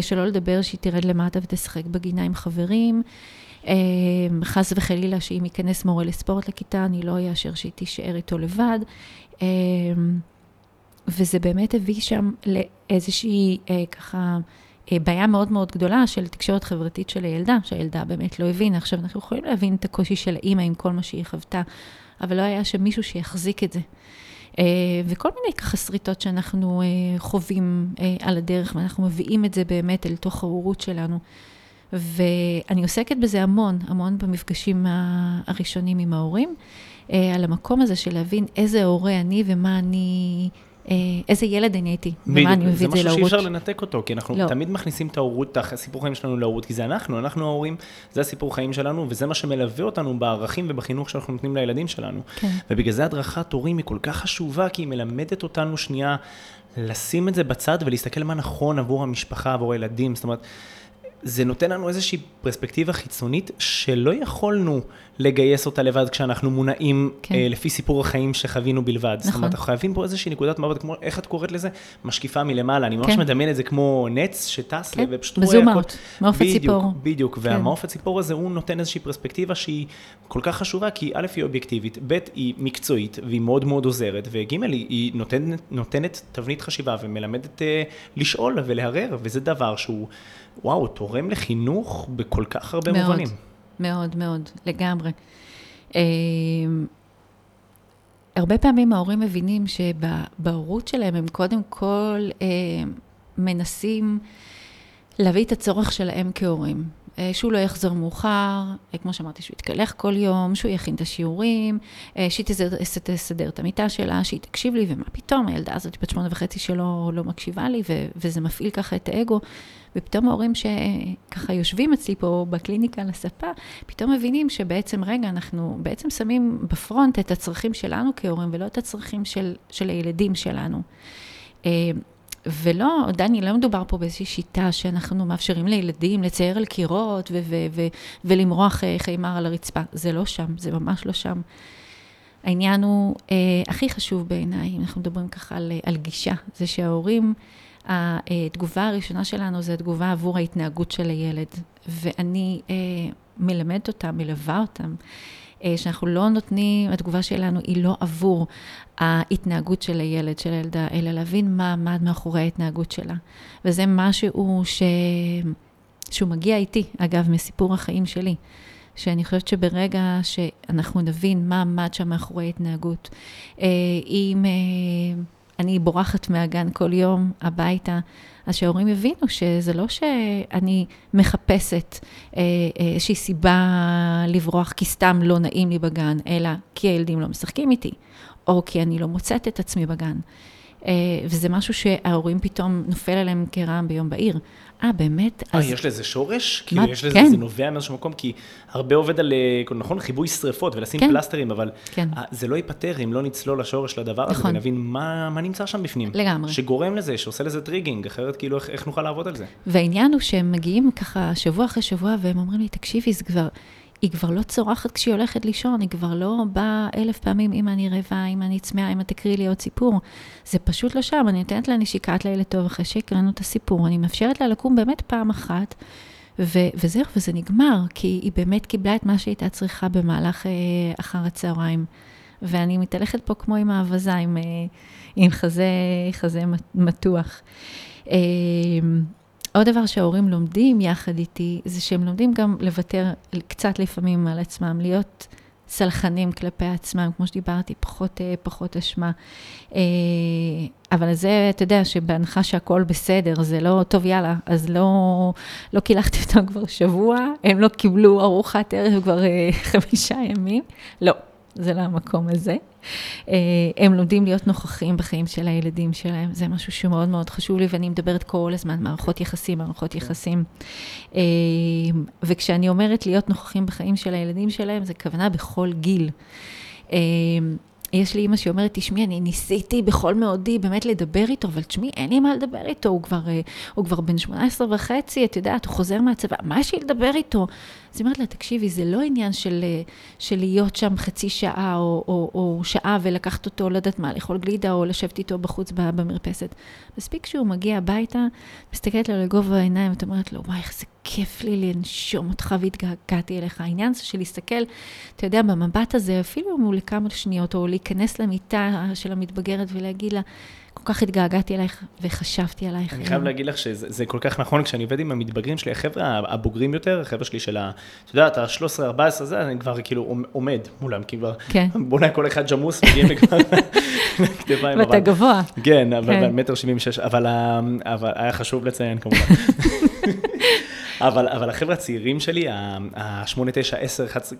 שלא לדבר שהיא תרד למטה ותשחק בגינה עם חברים. חס וחלילה שאם ייכנס מורה לספורט לכיתה, אני לא אאשר שהיא תישאר איתו לבד. וזה באמת הביא שם לאיזושהי אה, ככה אה, בעיה מאוד מאוד גדולה של תקשורת חברתית של הילדה, שהילדה באמת לא הבינה. עכשיו, אנחנו יכולים להבין את הקושי של האימא עם כל מה שהיא חוותה, אבל לא היה שם מישהו שיחזיק את זה. אה, וכל מיני ככה שריטות שאנחנו אה, חווים אה, על הדרך, ואנחנו מביאים את זה באמת אל תוך ההורות שלנו. ואני עוסקת בזה המון, המון במפגשים הראשונים עם ההורים, אה, על המקום הזה של להבין איזה הורה אני ומה אני... אה, איזה ילד אני הייתי, ומה אני מביא את זה להורות. זה משהו שאי אפשר לנתק אותו, כי אנחנו לא. תמיד מכניסים את ההורות, את הסיפור חיים שלנו להורות, כי זה אנחנו, אנחנו ההורים, זה הסיפור חיים שלנו, וזה מה שמלווה אותנו בערכים ובחינוך שאנחנו נותנים לילדים שלנו. כן. ובגלל זה הדרכת הורים היא כל כך חשובה, כי היא מלמדת אותנו שנייה לשים את זה בצד ולהסתכל מה נכון עבור המשפחה, עבור הילדים, זאת אומרת... זה נותן לנו איזושהי פרספקטיבה חיצונית שלא יכולנו לגייס אותה לבד כשאנחנו מונעים כן. אה, לפי סיפור החיים שחווינו בלבד. נכון. זאת אומרת, אנחנו חייבים פה איזושהי נקודת מבט, כמו, איך את קוראת לזה? משקיפה מלמעלה. אני ממש כן. מדמיין את זה כמו נץ שטס כן. ופשוט רואה... בזום אאוט, מעוף הציפור. בדיוק, בדיוק. כן. והמעוף הציפור הזה, הוא נותן איזושהי פרספקטיבה שהיא כל כך חשובה, כי א', היא אובייקטיבית, ב', היא מקצועית, והיא מאוד מאוד עוזרת, וג', היא, היא נותנת, נותנת תבנית חשיבה ומלמדת אה, לשאול ולהרהר, וזה דבר שהוא... וואו, תורם לחינוך בכל כך הרבה מאוד, מובנים. מאוד, מאוד, לגמרי. אה, הרבה פעמים ההורים מבינים שבהורות שלהם הם קודם כל אה, מנסים להביא את הצורך שלהם כהורים. אה, שהוא לא יחזור מאוחר, אה, כמו שאמרתי, שהוא יתקלח כל יום, שהוא יכין את השיעורים, אה, שהיא תסדר את המיטה שלה, שהיא תקשיב לי, ומה פתאום, הילדה הזאת בת שמונה וחצי שלא לא מקשיבה לי, ו, וזה מפעיל ככה את האגו. ופתאום ההורים שככה יושבים אצלי פה בקליניקה על הספה, פתאום מבינים שבעצם, רגע, אנחנו בעצם שמים בפרונט את הצרכים שלנו כהורים, ולא את הצרכים של, של הילדים שלנו. ולא, דני, לא מדובר פה באיזושהי שיטה שאנחנו מאפשרים לילדים לצייר על קירות ו- ו- ו- ולמרוח אה, חיימר על הרצפה. זה לא שם, זה ממש לא שם. העניין הוא אה, הכי חשוב בעיניי, אם אנחנו מדברים ככה על, על גישה, זה שההורים, התגובה הראשונה שלנו זה התגובה עבור ההתנהגות של הילד, ואני אה, מלמדת אותם, מלווה אותם. אה, שאנחנו לא נותנים, התגובה שלנו היא לא עבור ההתנהגות של הילד, של הילדה, אלא להבין מה עמד מאחורי ההתנהגות שלה. וזה משהו ש... שהוא מגיע איתי, אגב, מסיפור החיים שלי. שאני חושבת שברגע שאנחנו נבין מה עמד שם מאחורי ההתנהגות, אה, אם אה, אני בורחת מהגן כל יום הביתה, אז שההורים יבינו שזה לא שאני מחפשת אה, אה, איזושהי סיבה לברוח כי סתם לא נעים לי בגן, אלא כי הילדים לא משחקים איתי, או כי אני לא מוצאת את עצמי בגן. אה, וזה משהו שההורים פתאום נופל עליהם כרעם ביום בהיר. אה, באמת? אה, אז... יש לזה שורש? כאילו, יש לזה, כן. זה נובע מאיזשהו מקום, כי הרבה עובד על, אה, נכון, כיבוי שריפות ולשים כן. פלסטרים, אבל כן. זה לא ייפתר אם לא נצלול לשורש לדבר נכון. הזה ונבין מה, מה נמצא שם בפנים. לגמרי. שגורם לזה, שעושה לזה triggering, אחרת כאילו, איך, איך נוכל לעבוד על זה? והעניין הוא שהם מגיעים ככה שבוע אחרי שבוע, והם אומרים לי, תקשיבי, זה כבר... היא כבר לא צורחת כשהיא הולכת לישון, היא כבר לא באה אלף פעמים, אמא אני רעבה, אמא אני צמאה, אמא תקריא לי עוד סיפור. זה פשוט לא שם, אני נותנת לה נשיקת לילה טוב אחרי שהקראנו את הסיפור, אני מאפשרת לה לקום באמת פעם אחת, ו- וזהו, וזה נגמר, כי היא באמת קיבלה את מה שהייתה צריכה במהלך אה, אחר הצהריים. ואני מתהלכת פה כמו עם האווזה, עם, אה, עם חזה, חזה מתוח. אה, עוד דבר שההורים לומדים יחד איתי, זה שהם לומדים גם לוותר קצת לפעמים על עצמם, להיות סלחנים כלפי עצמם, כמו שדיברתי, פחות, אה, פחות אשמה. אה, אבל זה, אתה יודע, שבהנחה שהכול בסדר, זה לא, טוב, יאללה, אז לא, לא קילחתי אותם כבר שבוע, הם לא קיבלו ארוחת ערב כבר אה, חמישה ימים. לא, זה לא המקום הזה. אה, הם לומדים להיות נוכחים בחיים של הילדים שלהם, זה משהו שמאוד מאוד חשוב לי, ואני מדברת כל הזמן, מערכות יחסים, מערכות יחסים. אה, וכשאני אומרת להיות נוכחים בחיים של הילדים שלהם, זה כוונה בכל גיל. יש לי אימא שאומרת, תשמעי, אני ניסיתי בכל מאודי באמת לדבר איתו, אבל תשמעי, אין לי מה לדבר איתו, הוא כבר, אה, הוא כבר בן 18 וחצי, את יודעת, הוא חוזר מהצבא, מה יש לי לדבר איתו? אז היא אומרת לה, תקשיבי, זה לא עניין של, אה, של להיות שם חצי שעה או, או, או שעה ולקחת אותו, לא יודעת מה, לאכול גלידה או לשבת איתו בחוץ במרפסת. מספיק שהוא מגיע הביתה, מסתכלת לו לגובה העיניים, ואת אומרת לו, וואי, איך זה כיף לי לנשום אותך והתגעגעתי אליך. העניין זה של להסתכל, אתה יודע, במבט הזה, אפילו אם הוא לכמה שניות, או להיכנס למיטה של המתבגרת ולהגיד לה, כל כך התגעגעתי אלייך וחשבתי עלייך. אני חייב להגיד לך שזה כל כך נכון, כשאני עובד עם המתבגרים שלי, החבר'ה הבוגרים יותר, החבר'ה שלי של ה... את יודעת, ה-13-14 הזה, אני כבר כאילו עומד מולם, כי כבר... כן. בוא נהיה כל אחד ג'מוס, מגיעים לכבר. ואתה גבוה. כן, אבל כן. מטר שבעים ושש, אבל היה חשוב לציין כמובן. אבל, אבל החבר'ה הצעירים שלי, ה-8, 9, 10, 11,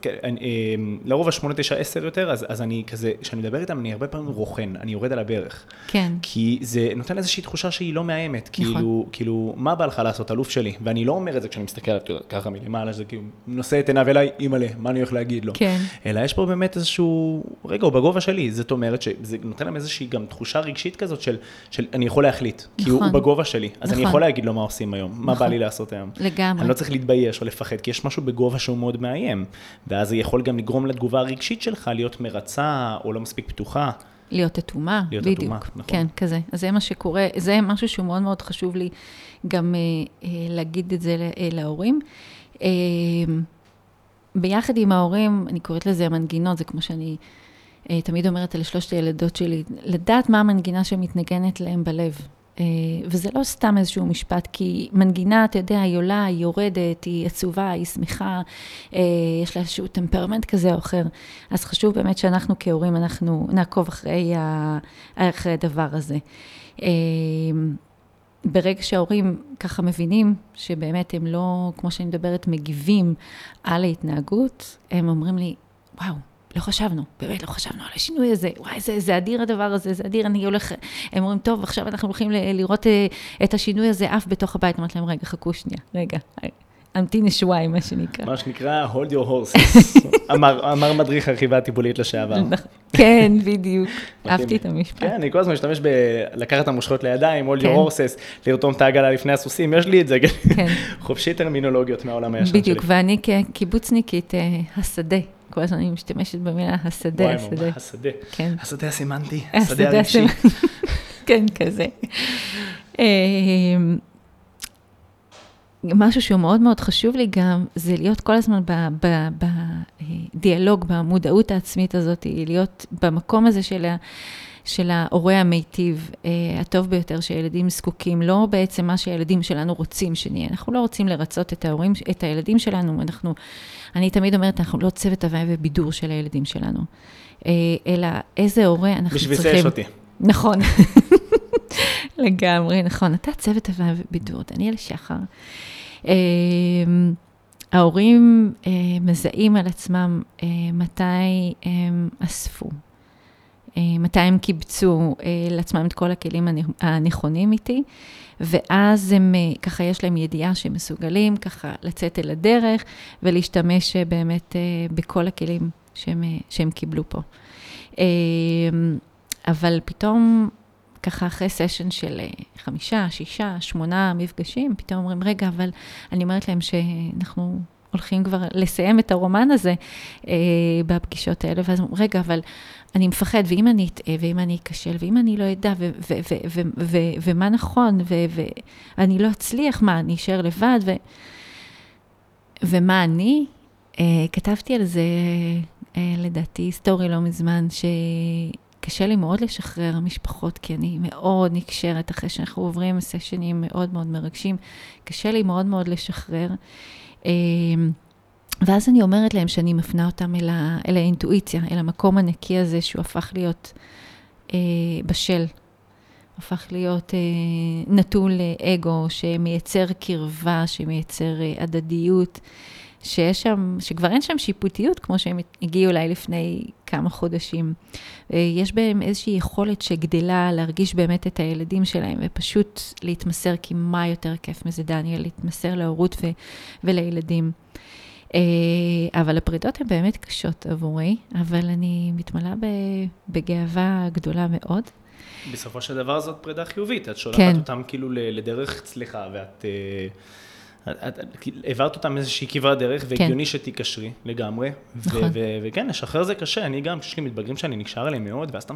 לרוב ה-8, 9, 10 יותר, אז, אז אני כזה, כשאני מדבר איתם, אני הרבה פעמים רוכן, אני יורד על הברך. כן. כי זה נותן איזושהי תחושה שהיא לא מאיימת. נכון. כאילו, כאילו, מה בא לך לעשות, אלוף שלי? ואני לא אומר את זה כשאני מסתכל עליו ככה מלמעלה, שזה כאילו, נושא את עיניו אליי, אימא'לה, מה אני הולך להגיד לו? כן. אלא יש פה באמת איזשהו, רגע, הוא בגובה שלי, זאת אומרת שזה נותן להם איזושהי גם תחושה רגשית כזאת של, של אני יכול להחליט, נכון. כי הוא, הוא נכון. בגובה שלי, אז נכון. אני יכול להגיד לו מה עושים היום, נכון. מה בא לי לעשות היום. לגמרי. אני לא צריך להתבייש או לפחד, כי יש משהו בגובה שהוא מאוד מאיים, ואז זה יכול גם לגרום לתגובה הרגשית שלך להיות מרצה או לא מספיק פתוחה. להיות אטומה, להיות בדיוק. אטומה, נכון. כן, כזה. אז זה מה שקורה, זה משהו שהוא מאוד מאוד חשוב לי גם אה, אה, להגיד את זה אה, להורים. אה, ביחד עם ההורים, אני קוראת לזה המנגינות, זה כמו שאני אה, תמיד אומרת על שלושת הילדות שלי, לדעת מה המנגינה שמתנגנת להם בלב. אה, וזה לא סתם איזשהו משפט, כי מנגינה, אתה יודע, היא עולה, היא יורדת, היא עצובה, היא שמחה, אה, יש לה איזשהו טמפרמנט כזה או אחר. אז חשוב באמת שאנחנו כהורים, אנחנו נעקוב אחרי, ה, אחרי הדבר הזה. אה, ברגע שההורים ככה מבינים שבאמת הם לא, כמו שאני מדברת, מגיבים על ההתנהגות, הם אומרים לי, וואו, לא חשבנו, באמת לא חשבנו על השינוי הזה, וואי, זה, זה אדיר הדבר הזה, זה אדיר, אני הולך, הם אומרים, טוב, עכשיו אנחנו הולכים לראות אה, את השינוי הזה אף בתוך הבית. אמרתי להם, רגע, חכו שנייה, רגע, אמתין שבועיים, מה שנקרא. מה שנקרא, hold your horses, אמר, אמר מדריך הרכיבה הטיפולית לשעבר. נכון. כן, בדיוק, אהבתי את המשפט. כן, אני כל הזמן משתמש בלקחת את המושכות לידיים, hold your כן. horses, לרתום את העגלה לפני הסוסים, יש לי את זה, כן. חופשי טרמינולוגיות מהעולם הישן שלי. בדיוק, ואני כקיבוצניקית, אה, השדה. כל הזמן אני משתמשת במילה השדה, וואי, השדה. וואי, השדה. כן. השדה הסמנטי, השדה הרגשי. כן, כזה. אמ, משהו שהוא מאוד מאוד חשוב לי גם, זה להיות כל הזמן בדיאלוג, במודעות העצמית הזאת, להיות במקום הזה של ה... של ההורה המיטיב, אה, הטוב ביותר שהילדים זקוקים, לא בעצם מה שהילדים שלנו רוצים שנהיה. אנחנו לא רוצים לרצות את ההורים, את הילדים שלנו, אנחנו, אני תמיד אומרת, אנחנו לא צוות הוואי ובידור של הילדים שלנו, אה, אלא איזה הורה אנחנו בשביל צריכים... בשביל זה יש אותי. נכון. לגמרי, נכון. אתה צוות הוואי ובידור, דניאל שחר. אה, ההורים אה, מזהים על עצמם אה, מתי הם אספו, מתי הם קיבצו אה, לעצמם את כל הכלים הנכונים איתי, ואז הם, אה, ככה יש להם ידיעה שהם מסוגלים ככה לצאת אל הדרך ולהשתמש באמת בכל הכלים שהם, שהם קיבלו פה. אבל פתאום, ככה אחרי סשן של חמישה, שישה, שמונה מפגשים, פתאום אומרים, רגע, אבל אני אומרת להם שאנחנו הולכים כבר לסיים את הרומן הזה אה, בפגישות האלה, ואז אומרים, רגע, אבל אני מפחד, ואם אני אטעה, ואם אני אכשל, ואם אני לא אדע, ומה נכון, ואני לא אצליח, מה, אני אשאר לבד, ו, ומה אני? אה, כתבתי על זה, אה, לדעתי, היסטורי לא מזמן, שקשה לי מאוד לשחרר משפחות, כי אני מאוד נקשרת אחרי שאנחנו עוברים סשנים מאוד מאוד מרגשים, קשה לי מאוד מאוד לשחרר. אה, ואז אני אומרת להם שאני מפנה אותם אל, ה, אל האינטואיציה, אל המקום הנקי הזה שהוא הפך להיות אה, בשל, הפך להיות אה, נטול אגו, שמייצר קרבה, שמייצר אה, הדדיות, שיש שם, שכבר אין שם שיפוטיות כמו שהם הגיעו אליי לפני כמה חודשים. אה, יש בהם איזושהי יכולת שגדלה להרגיש באמת את הילדים שלהם, ופשוט להתמסר, כי מה יותר כיף מזה, דניאל, להתמסר להורות ו- ולילדים. אבל הפרידות הן באמת קשות עבורי, אבל אני מתמלאה בגאווה גדולה מאוד. בסופו של דבר זאת פרידה חיובית, את שולחת כן. אותם כאילו לדרך צליחה, ואת... העברת אותם איזושהי כברת דרך, כן. והגיוני כן. שתיקשרי לגמרי. נכון. וכן, לשחרר זה קשה, אני גם, כשיש לי מתבגרים שאני נקשר אליהם מאוד, ואז אתה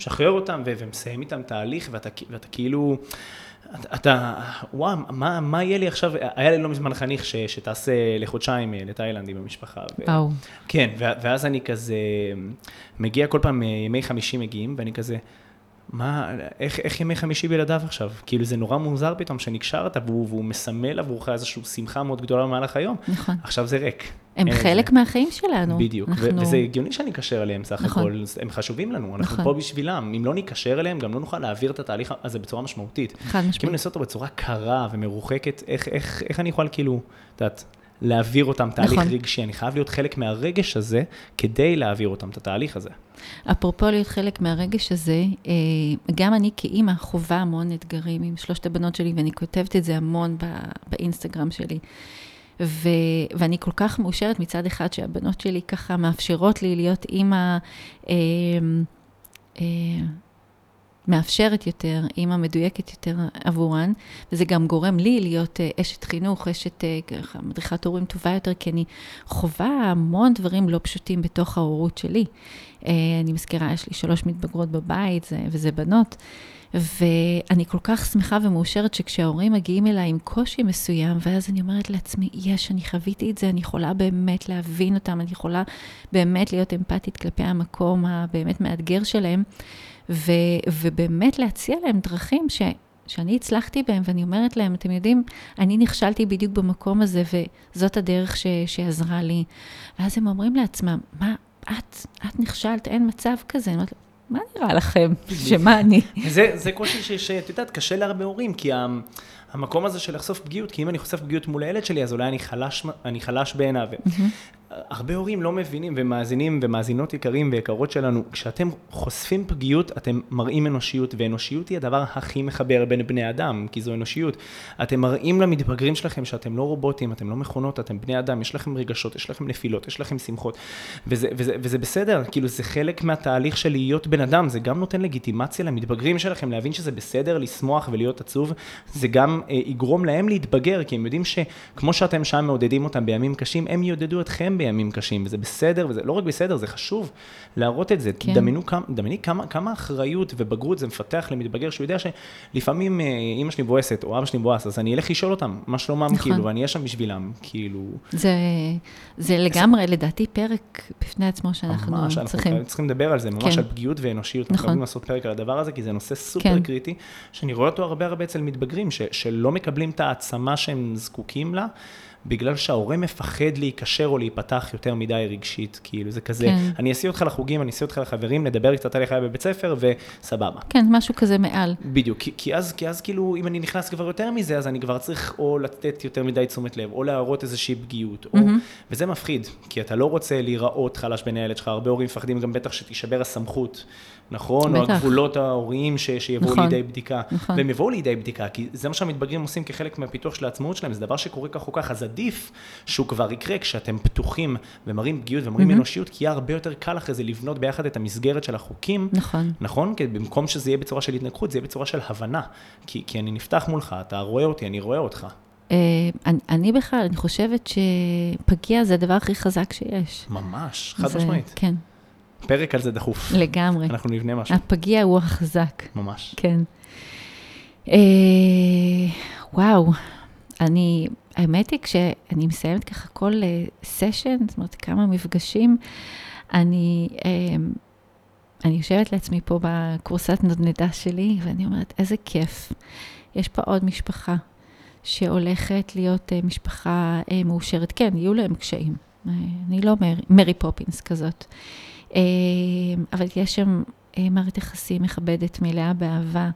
משחרר אותם ומסיים איתם תהליך, ואתה, כאילו, אתה, וואו, מה, מה יהיה לי עכשיו, היה לי לא מזמן חניך ש, שטס לחודשיים אה, לתאילנד עם המשפחה. וואו. כן, ואז אני כזה, מגיע כל פעם, ימי חמישי מגיעים, ואני כזה, מה, איך, איך ימי חמישי בלעדיו עכשיו? כאילו זה נורא מוזר פתאום שנקשרת והוא, והוא מסמל עבורך איזושהי שמחה מאוד גדולה במהלך היום. נכון. עכשיו זה ריק. הם חלק זה. מהחיים שלנו. בדיוק, אנחנו... וזה הגיוני שאני אקשר אליהם סך נכון. הכל, הם חשובים לנו, אנחנו נכון. פה בשבילם. אם לא ניקשר אליהם, גם לא נוכל להעביר את התהליך הזה בצורה משמעותית. חד משמעית. כי אם נעשה אותו בצורה קרה ומרוחקת, איך, איך, איך אני יכול כאילו, את יודעת, להעביר אותם תהליך נכון. רגשי, אני חייב להיות חלק מהרגש הזה כדי להעביר אותם את התהליך הזה. אפרופו להיות חלק מהרגש הזה, אה, גם אני כאימא חווה המון אתגרים עם שלושת הבנות שלי, ואני כותבת את זה המון באינסטגרם שלי. ו, ואני כל כך מאושרת מצד אחד שהבנות שלי ככה מאפשרות לי להיות אימא אה, אה, מאפשרת יותר, אימא מדויקת יותר עבורן, וזה גם גורם לי להיות אה, אשת חינוך, אשת אה, מדריכת הורים טובה יותר, כי אני חווה המון דברים לא פשוטים בתוך ההורות שלי. אה, אני מזכירה, יש לי שלוש מתבגרות בבית, וזה בנות. ואני כל כך שמחה ומאושרת שכשההורים מגיעים אליי עם קושי מסוים, ואז אני אומרת לעצמי, יש, אני חוויתי את זה, אני יכולה באמת להבין אותם, אני יכולה באמת להיות אמפתית כלפי המקום הבאמת מאתגר שלהם. ו, ובאמת להציע להם דרכים ש, שאני הצלחתי בהם, ואני אומרת להם, אתם יודעים, אני נכשלתי בדיוק במקום הזה, וזאת הדרך ש, שעזרה לי. ואז הם אומרים לעצמם, מה, את, את נכשלת, אין מצב כזה. אני אומרת, מה נראה לכם? שמה אני? זה, זה קושי שאת יודעת, קשה להרבה הורים, כי המקום הזה של לחשוף פגיעות, כי אם אני חושף פגיעות מול הילד שלי, אז אולי אני חלש, אני חלש בעיניו. הרבה הורים לא מבינים ומאזינים ומאזינות יקרים ויקרות שלנו, כשאתם חושפים פגיעות, אתם מראים אנושיות, ואנושיות היא הדבר הכי מחבר בין בני אדם, כי זו אנושיות. אתם מראים למתבגרים שלכם שאתם לא רובוטים, אתם לא מכונות, אתם בני אדם, יש לכם רגשות, יש לכם נפילות, יש לכם שמחות, וזה, וזה, וזה בסדר, כאילו זה חלק מהתהליך של להיות בן אדם, זה גם נותן לגיטימציה למתבגרים שלכם להבין שזה בסדר לשמוח ולהיות עצוב, זה גם אה, יגרום להם להתבגר, כי הם יודעים שכמו שאתם שם מעודדים אותם בימים קשים, הם יעודדו אתכם בימים קשים, וזה בסדר, וזה לא רק בסדר, זה חשוב להראות את זה. כן. דמיינו כמה, דמייני כמה, כמה אחריות ובגרות זה מפתח למתבגר, שהוא יודע שלפעמים אה, אימא שלי מבואסת, או אבא שלי מבואס, אז אני אלך לשאול אותם מה שלומם, נכון. כאילו, ואני אהיה שם בשבילם, כאילו... זה, זה לגמרי, זה... לדעתי, פרק בפני עצמו שאנחנו ממש, צריכים. אנחנו צריכים לדבר על זה, ממש כן. על פגיעות ואנושיות. נכון. אנחנו חייבים לעשות פרק על הדבר הזה, כי זה נושא סופר כן. קריטי, שאני רואה אותו הרבה הרבה אצל מתבגרים, ש, שלא מקבלים את העצמה שהם זקוקים לה. בגלל שההורה מפחד להיקשר או להיפתח יותר מדי רגשית, כאילו זה כזה, כן. אני אסיע אותך לחוגים, אני אסיע אותך לחברים, נדבר קצת על איך היה בבית ספר, וסבבה. כן, משהו כזה מעל. בדיוק, כי, כי, אז, כי אז כאילו, אם אני נכנס כבר יותר מזה, אז אני כבר צריך או לתת יותר מדי תשומת לב, או להראות איזושהי פגיעות, או... Mm-hmm. וזה מפחיד, כי אתה לא רוצה להיראות חלש בין הילד שלך, הרבה הורים מפחדים גם בטח שתישבר הסמכות. נכון? בטח. או הגבולות ההוריים ש, שיבואו נכון, לידי בדיקה. נכון. והם יבואו לידי בדיקה, כי זה מה שהמתבגרים עושים כחלק מהפיתוח של העצמאות שלהם, זה דבר שקורה כך או כך, אז עדיף שהוא כבר יקרה כשאתם פתוחים ומראים פגיעות ומראים mm-hmm. אנושיות, כי יהיה הרבה יותר קל אחרי זה לבנות ביחד את המסגרת של החוקים. נכון. נכון? כי במקום שזה יהיה בצורה של התנגחות, זה יהיה בצורה של הבנה. כי, כי אני נפתח מולך, אתה רואה אותי, אני רואה אותך. אה, אני, אני בכלל, אני חושבת שפגיע זה הדבר הכי חזק שיש. ממש, חד משמעית. כן. פרק על זה דחוף. לגמרי. אנחנו נבנה משהו. הפגיע הוא החזק. ממש. כן. אה, וואו, אני, האמת היא, כשאני מסיימת ככה כל סשן, אה, זאת אומרת, כמה מפגשים, אני, אה, אני יושבת לעצמי פה בקורסת נדנדה שלי, ואני אומרת, איזה כיף. יש פה עוד משפחה שהולכת להיות אה, משפחה אה, מאושרת. כן, יהיו להם קשיים. אני לא מרי, מרי פופינס כזאת. אבל יש שם מערכת יחסים מכבדת, מלאה באהבה.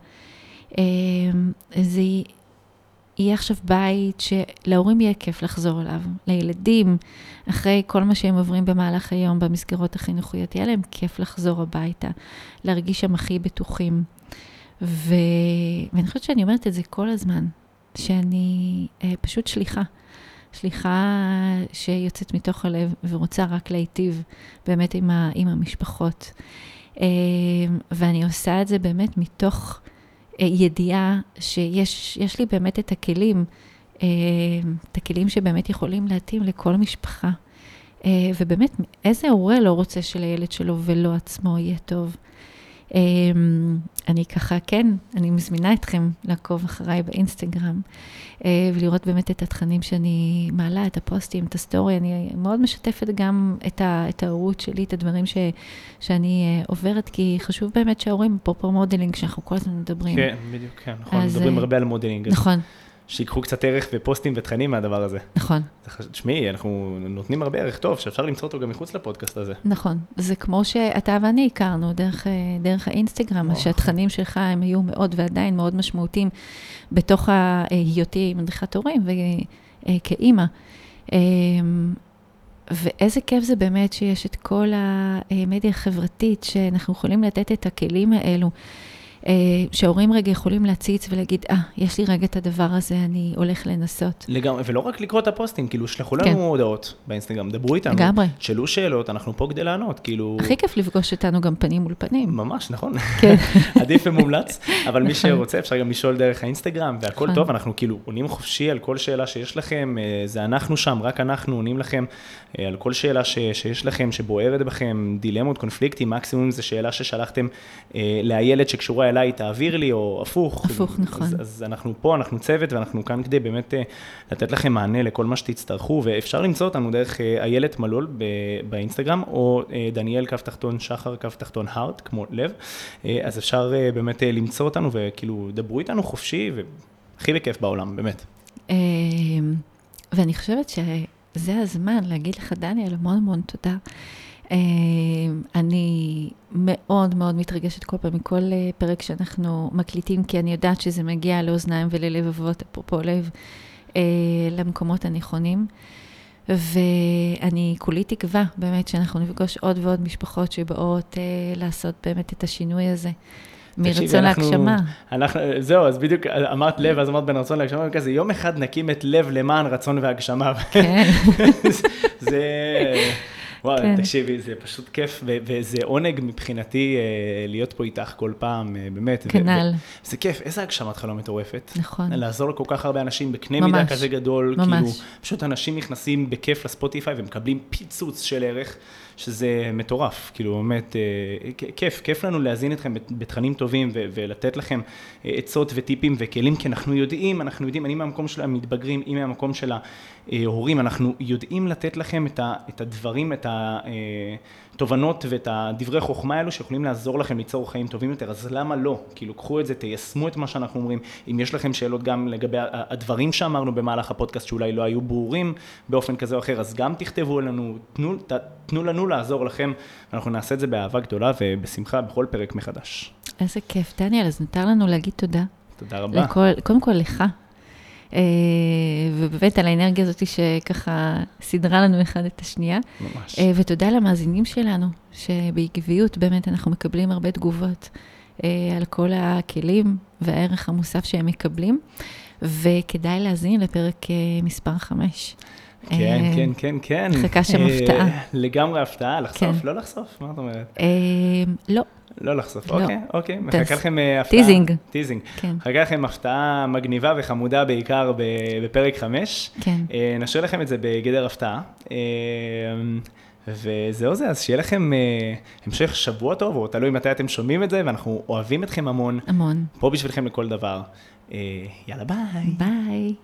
אה, זה יהיה עכשיו בית שלהורים יהיה כיף לחזור אליו, לילדים, אחרי כל מה שהם עוברים במהלך היום במסגרות החינוכיות, יהיה להם כיף לחזור הביתה, להרגיש שם הכי בטוחים. ו... ואני חושבת שאני אומרת את זה כל הזמן, שאני אה, פשוט שליחה. שליחה שיוצאת מתוך הלב ורוצה רק להיטיב באמת עם, ה, עם המשפחות. אה, ואני עושה את זה באמת מתוך ידיעה שיש לי באמת את הכלים, אה, את הכלים שבאמת יכולים להתאים לכל משפחה. ובאמת, איזה הורה לא רוצה שלילד שלו ולו עצמו יהיה טוב? אמ, אני ככה, כן, אני מזמינה אתכם לעקוב אחריי באינסטגרם אה, ולראות באמת את התכנים שאני מעלה, את הפוסטים, את הסטורי. אני מאוד משתפת גם את ההורות שלי, את הדברים ש, שאני אה, עוברת, כי חשוב באמת שההורים, אפרופו modeling, שאנחנו כל הזמן מדברים. כן, בדיוק, כן, נכון, אז, מדברים אה, הרבה על modeling. נכון. שיקחו קצת ערך ופוסטים ותכנים מהדבר הזה. נכון. תשמעי, אנחנו נותנים הרבה ערך טוב, שאפשר למצוא אותו גם מחוץ לפודקאסט הזה. נכון. זה כמו שאתה ואני הכרנו דרך, אה, דרך האינסטגרם, שהתכנים שלך הם היו מאוד ועדיין מאוד משמעותיים בתוך היותי מדריכת הורים וכאימא. אה, ואיזה כיף זה באמת שיש את כל המדיה החברתית, שאנחנו יכולים לתת את הכלים האלו. אה, שההורים רגע יכולים להציץ ולהגיד, אה, יש לי רגע את הדבר הזה, אני הולך לנסות. לגמרי, ולא רק לקרוא את הפוסטים, כאילו, שלחו לנו כן. הודעות באינסטגרם, דברו איתנו. לגמרי. שאלו שאלות, אנחנו פה כדי לענות, כאילו... הכי כיף לפגוש אותנו גם פנים מול פנים. ממש, נכון. כן. עדיף ומומלץ, אבל מי נכון. שרוצה, אפשר גם לשאול דרך האינסטגרם, והכל נכון. טוב, אנחנו כאילו עונים חופשי על כל שאלה שיש לכם, אה, זה אנחנו שם, רק אנחנו עונים לכם אה, על כל שאלה ש, שיש לכם, שבוערת בכם, דילמות, קונפליקטים, מקסימום זו שאלה ששלחתם לילד שקשורה אליי, תעביר לי, או הפוך. הפוך, נכון. אז, אז אנחנו פה, אנחנו צוות, ואנחנו כאן כדי באמת אה, לתת לכם מענה לכל מה שתצטרכו, ואפשר למצוא אותנו דרך אה, איילת מלול באינסטגרם, או אה, דניאל קו תחתון שחר קו תחתון הארט, כמו לב, אז אפשר באמת למצוא אותנו, וכאילו, דברו איתנו חופשי, והכי בכיף בעולם, באמת. ואני חושבת שזה הזמן להגיד לך, דניאל, המון המון תודה. אה, אני מאוד מאוד מתרגשת כל פעם מכל אה, פרק שאנחנו מקליטים, כי אני יודעת שזה מגיע לאוזניים וללבבות, אפרופו לב, אה, למקומות הנכונים. ואני כולי תקווה באמת שאנחנו נפגוש עוד ועוד משפחות שבאות לעשות באמת את השינוי הזה. מרצון להגשמה. אנחנו, זהו, אז בדיוק אמרת לב, אז אמרת בין רצון להגשמה, כזה יום אחד נקים את לב למען רצון והגשמה. כן. זה... וואו, כן. תקשיבי, זה פשוט כיף, וזה עונג מבחינתי אה, להיות פה איתך כל פעם, אה, באמת. כנ"ל. זה כיף, איזה הגשמת חלום מטורפת. נכון. לעזור לכל כך הרבה אנשים בקנה מידה כזה גדול. ממש. כאילו, פשוט אנשים נכנסים בכיף לספוטיפיי ומקבלים פיצוץ של ערך. שזה מטורף, כאילו באמת, אה, כיף, כיף לנו להזין אתכם בתכנים טובים ולתת לכם אה, עצות וטיפים וכלים, כי אנחנו יודעים, אנחנו יודעים, אני מהמקום של המתבגרים, אם מהמקום של ההורים, אנחנו יודעים לתת לכם את, הדברים, את ה... התובנות ואת הדברי חוכמה האלו שיכולים לעזור לכם ליצור חיים טובים יותר, אז למה לא? כאילו, קחו את זה, תיישמו את מה שאנחנו אומרים. אם יש לכם שאלות גם לגבי הדברים שאמרנו במהלך הפודקאסט שאולי לא היו ברורים באופן כזה או אחר, אז גם תכתבו לנו, תנו, ת, תנו לנו לעזור לכם, אנחנו נעשה את זה באהבה גדולה ובשמחה בכל פרק מחדש. איזה כיף. דניאל, אז נותר לנו להגיד תודה. תודה רבה. לכל, קודם כל לך, ובאמת על האנרגיה הזאת שככה סידרה לנו אחד את השנייה. ממש. אה, ותודה למאזינים שלנו, שבעקביות באמת אנחנו מקבלים הרבה תגובות אה, על כל הכלים והערך המוסף שהם מקבלים, וכדאי להאזין לפרק מספר 5. כן, כן, כן, כן. מחכה שם הפתעה. לגמרי הפתעה, לחשוף? כן. לא לחשוף? מה את אומרת? לא. לא לחשוף, לא. אוקיי, אוקיי. מחכה לכם אה, הפתעה. טיזינג. טיזינג. כן. מחכה לכם הפתעה מגניבה וחמודה בעיקר בפרק 5. כן. אה, נשאיר לכם את זה בגדר הפתעה. אה, וזהו זה, אז שיהיה לכם המשך שבוע טוב, או תלוי מתי אתם שומעים את זה, ואנחנו אוהבים אתכם המון. המון. פה בשבילכם לכל דבר. יאללה ביי. ביי.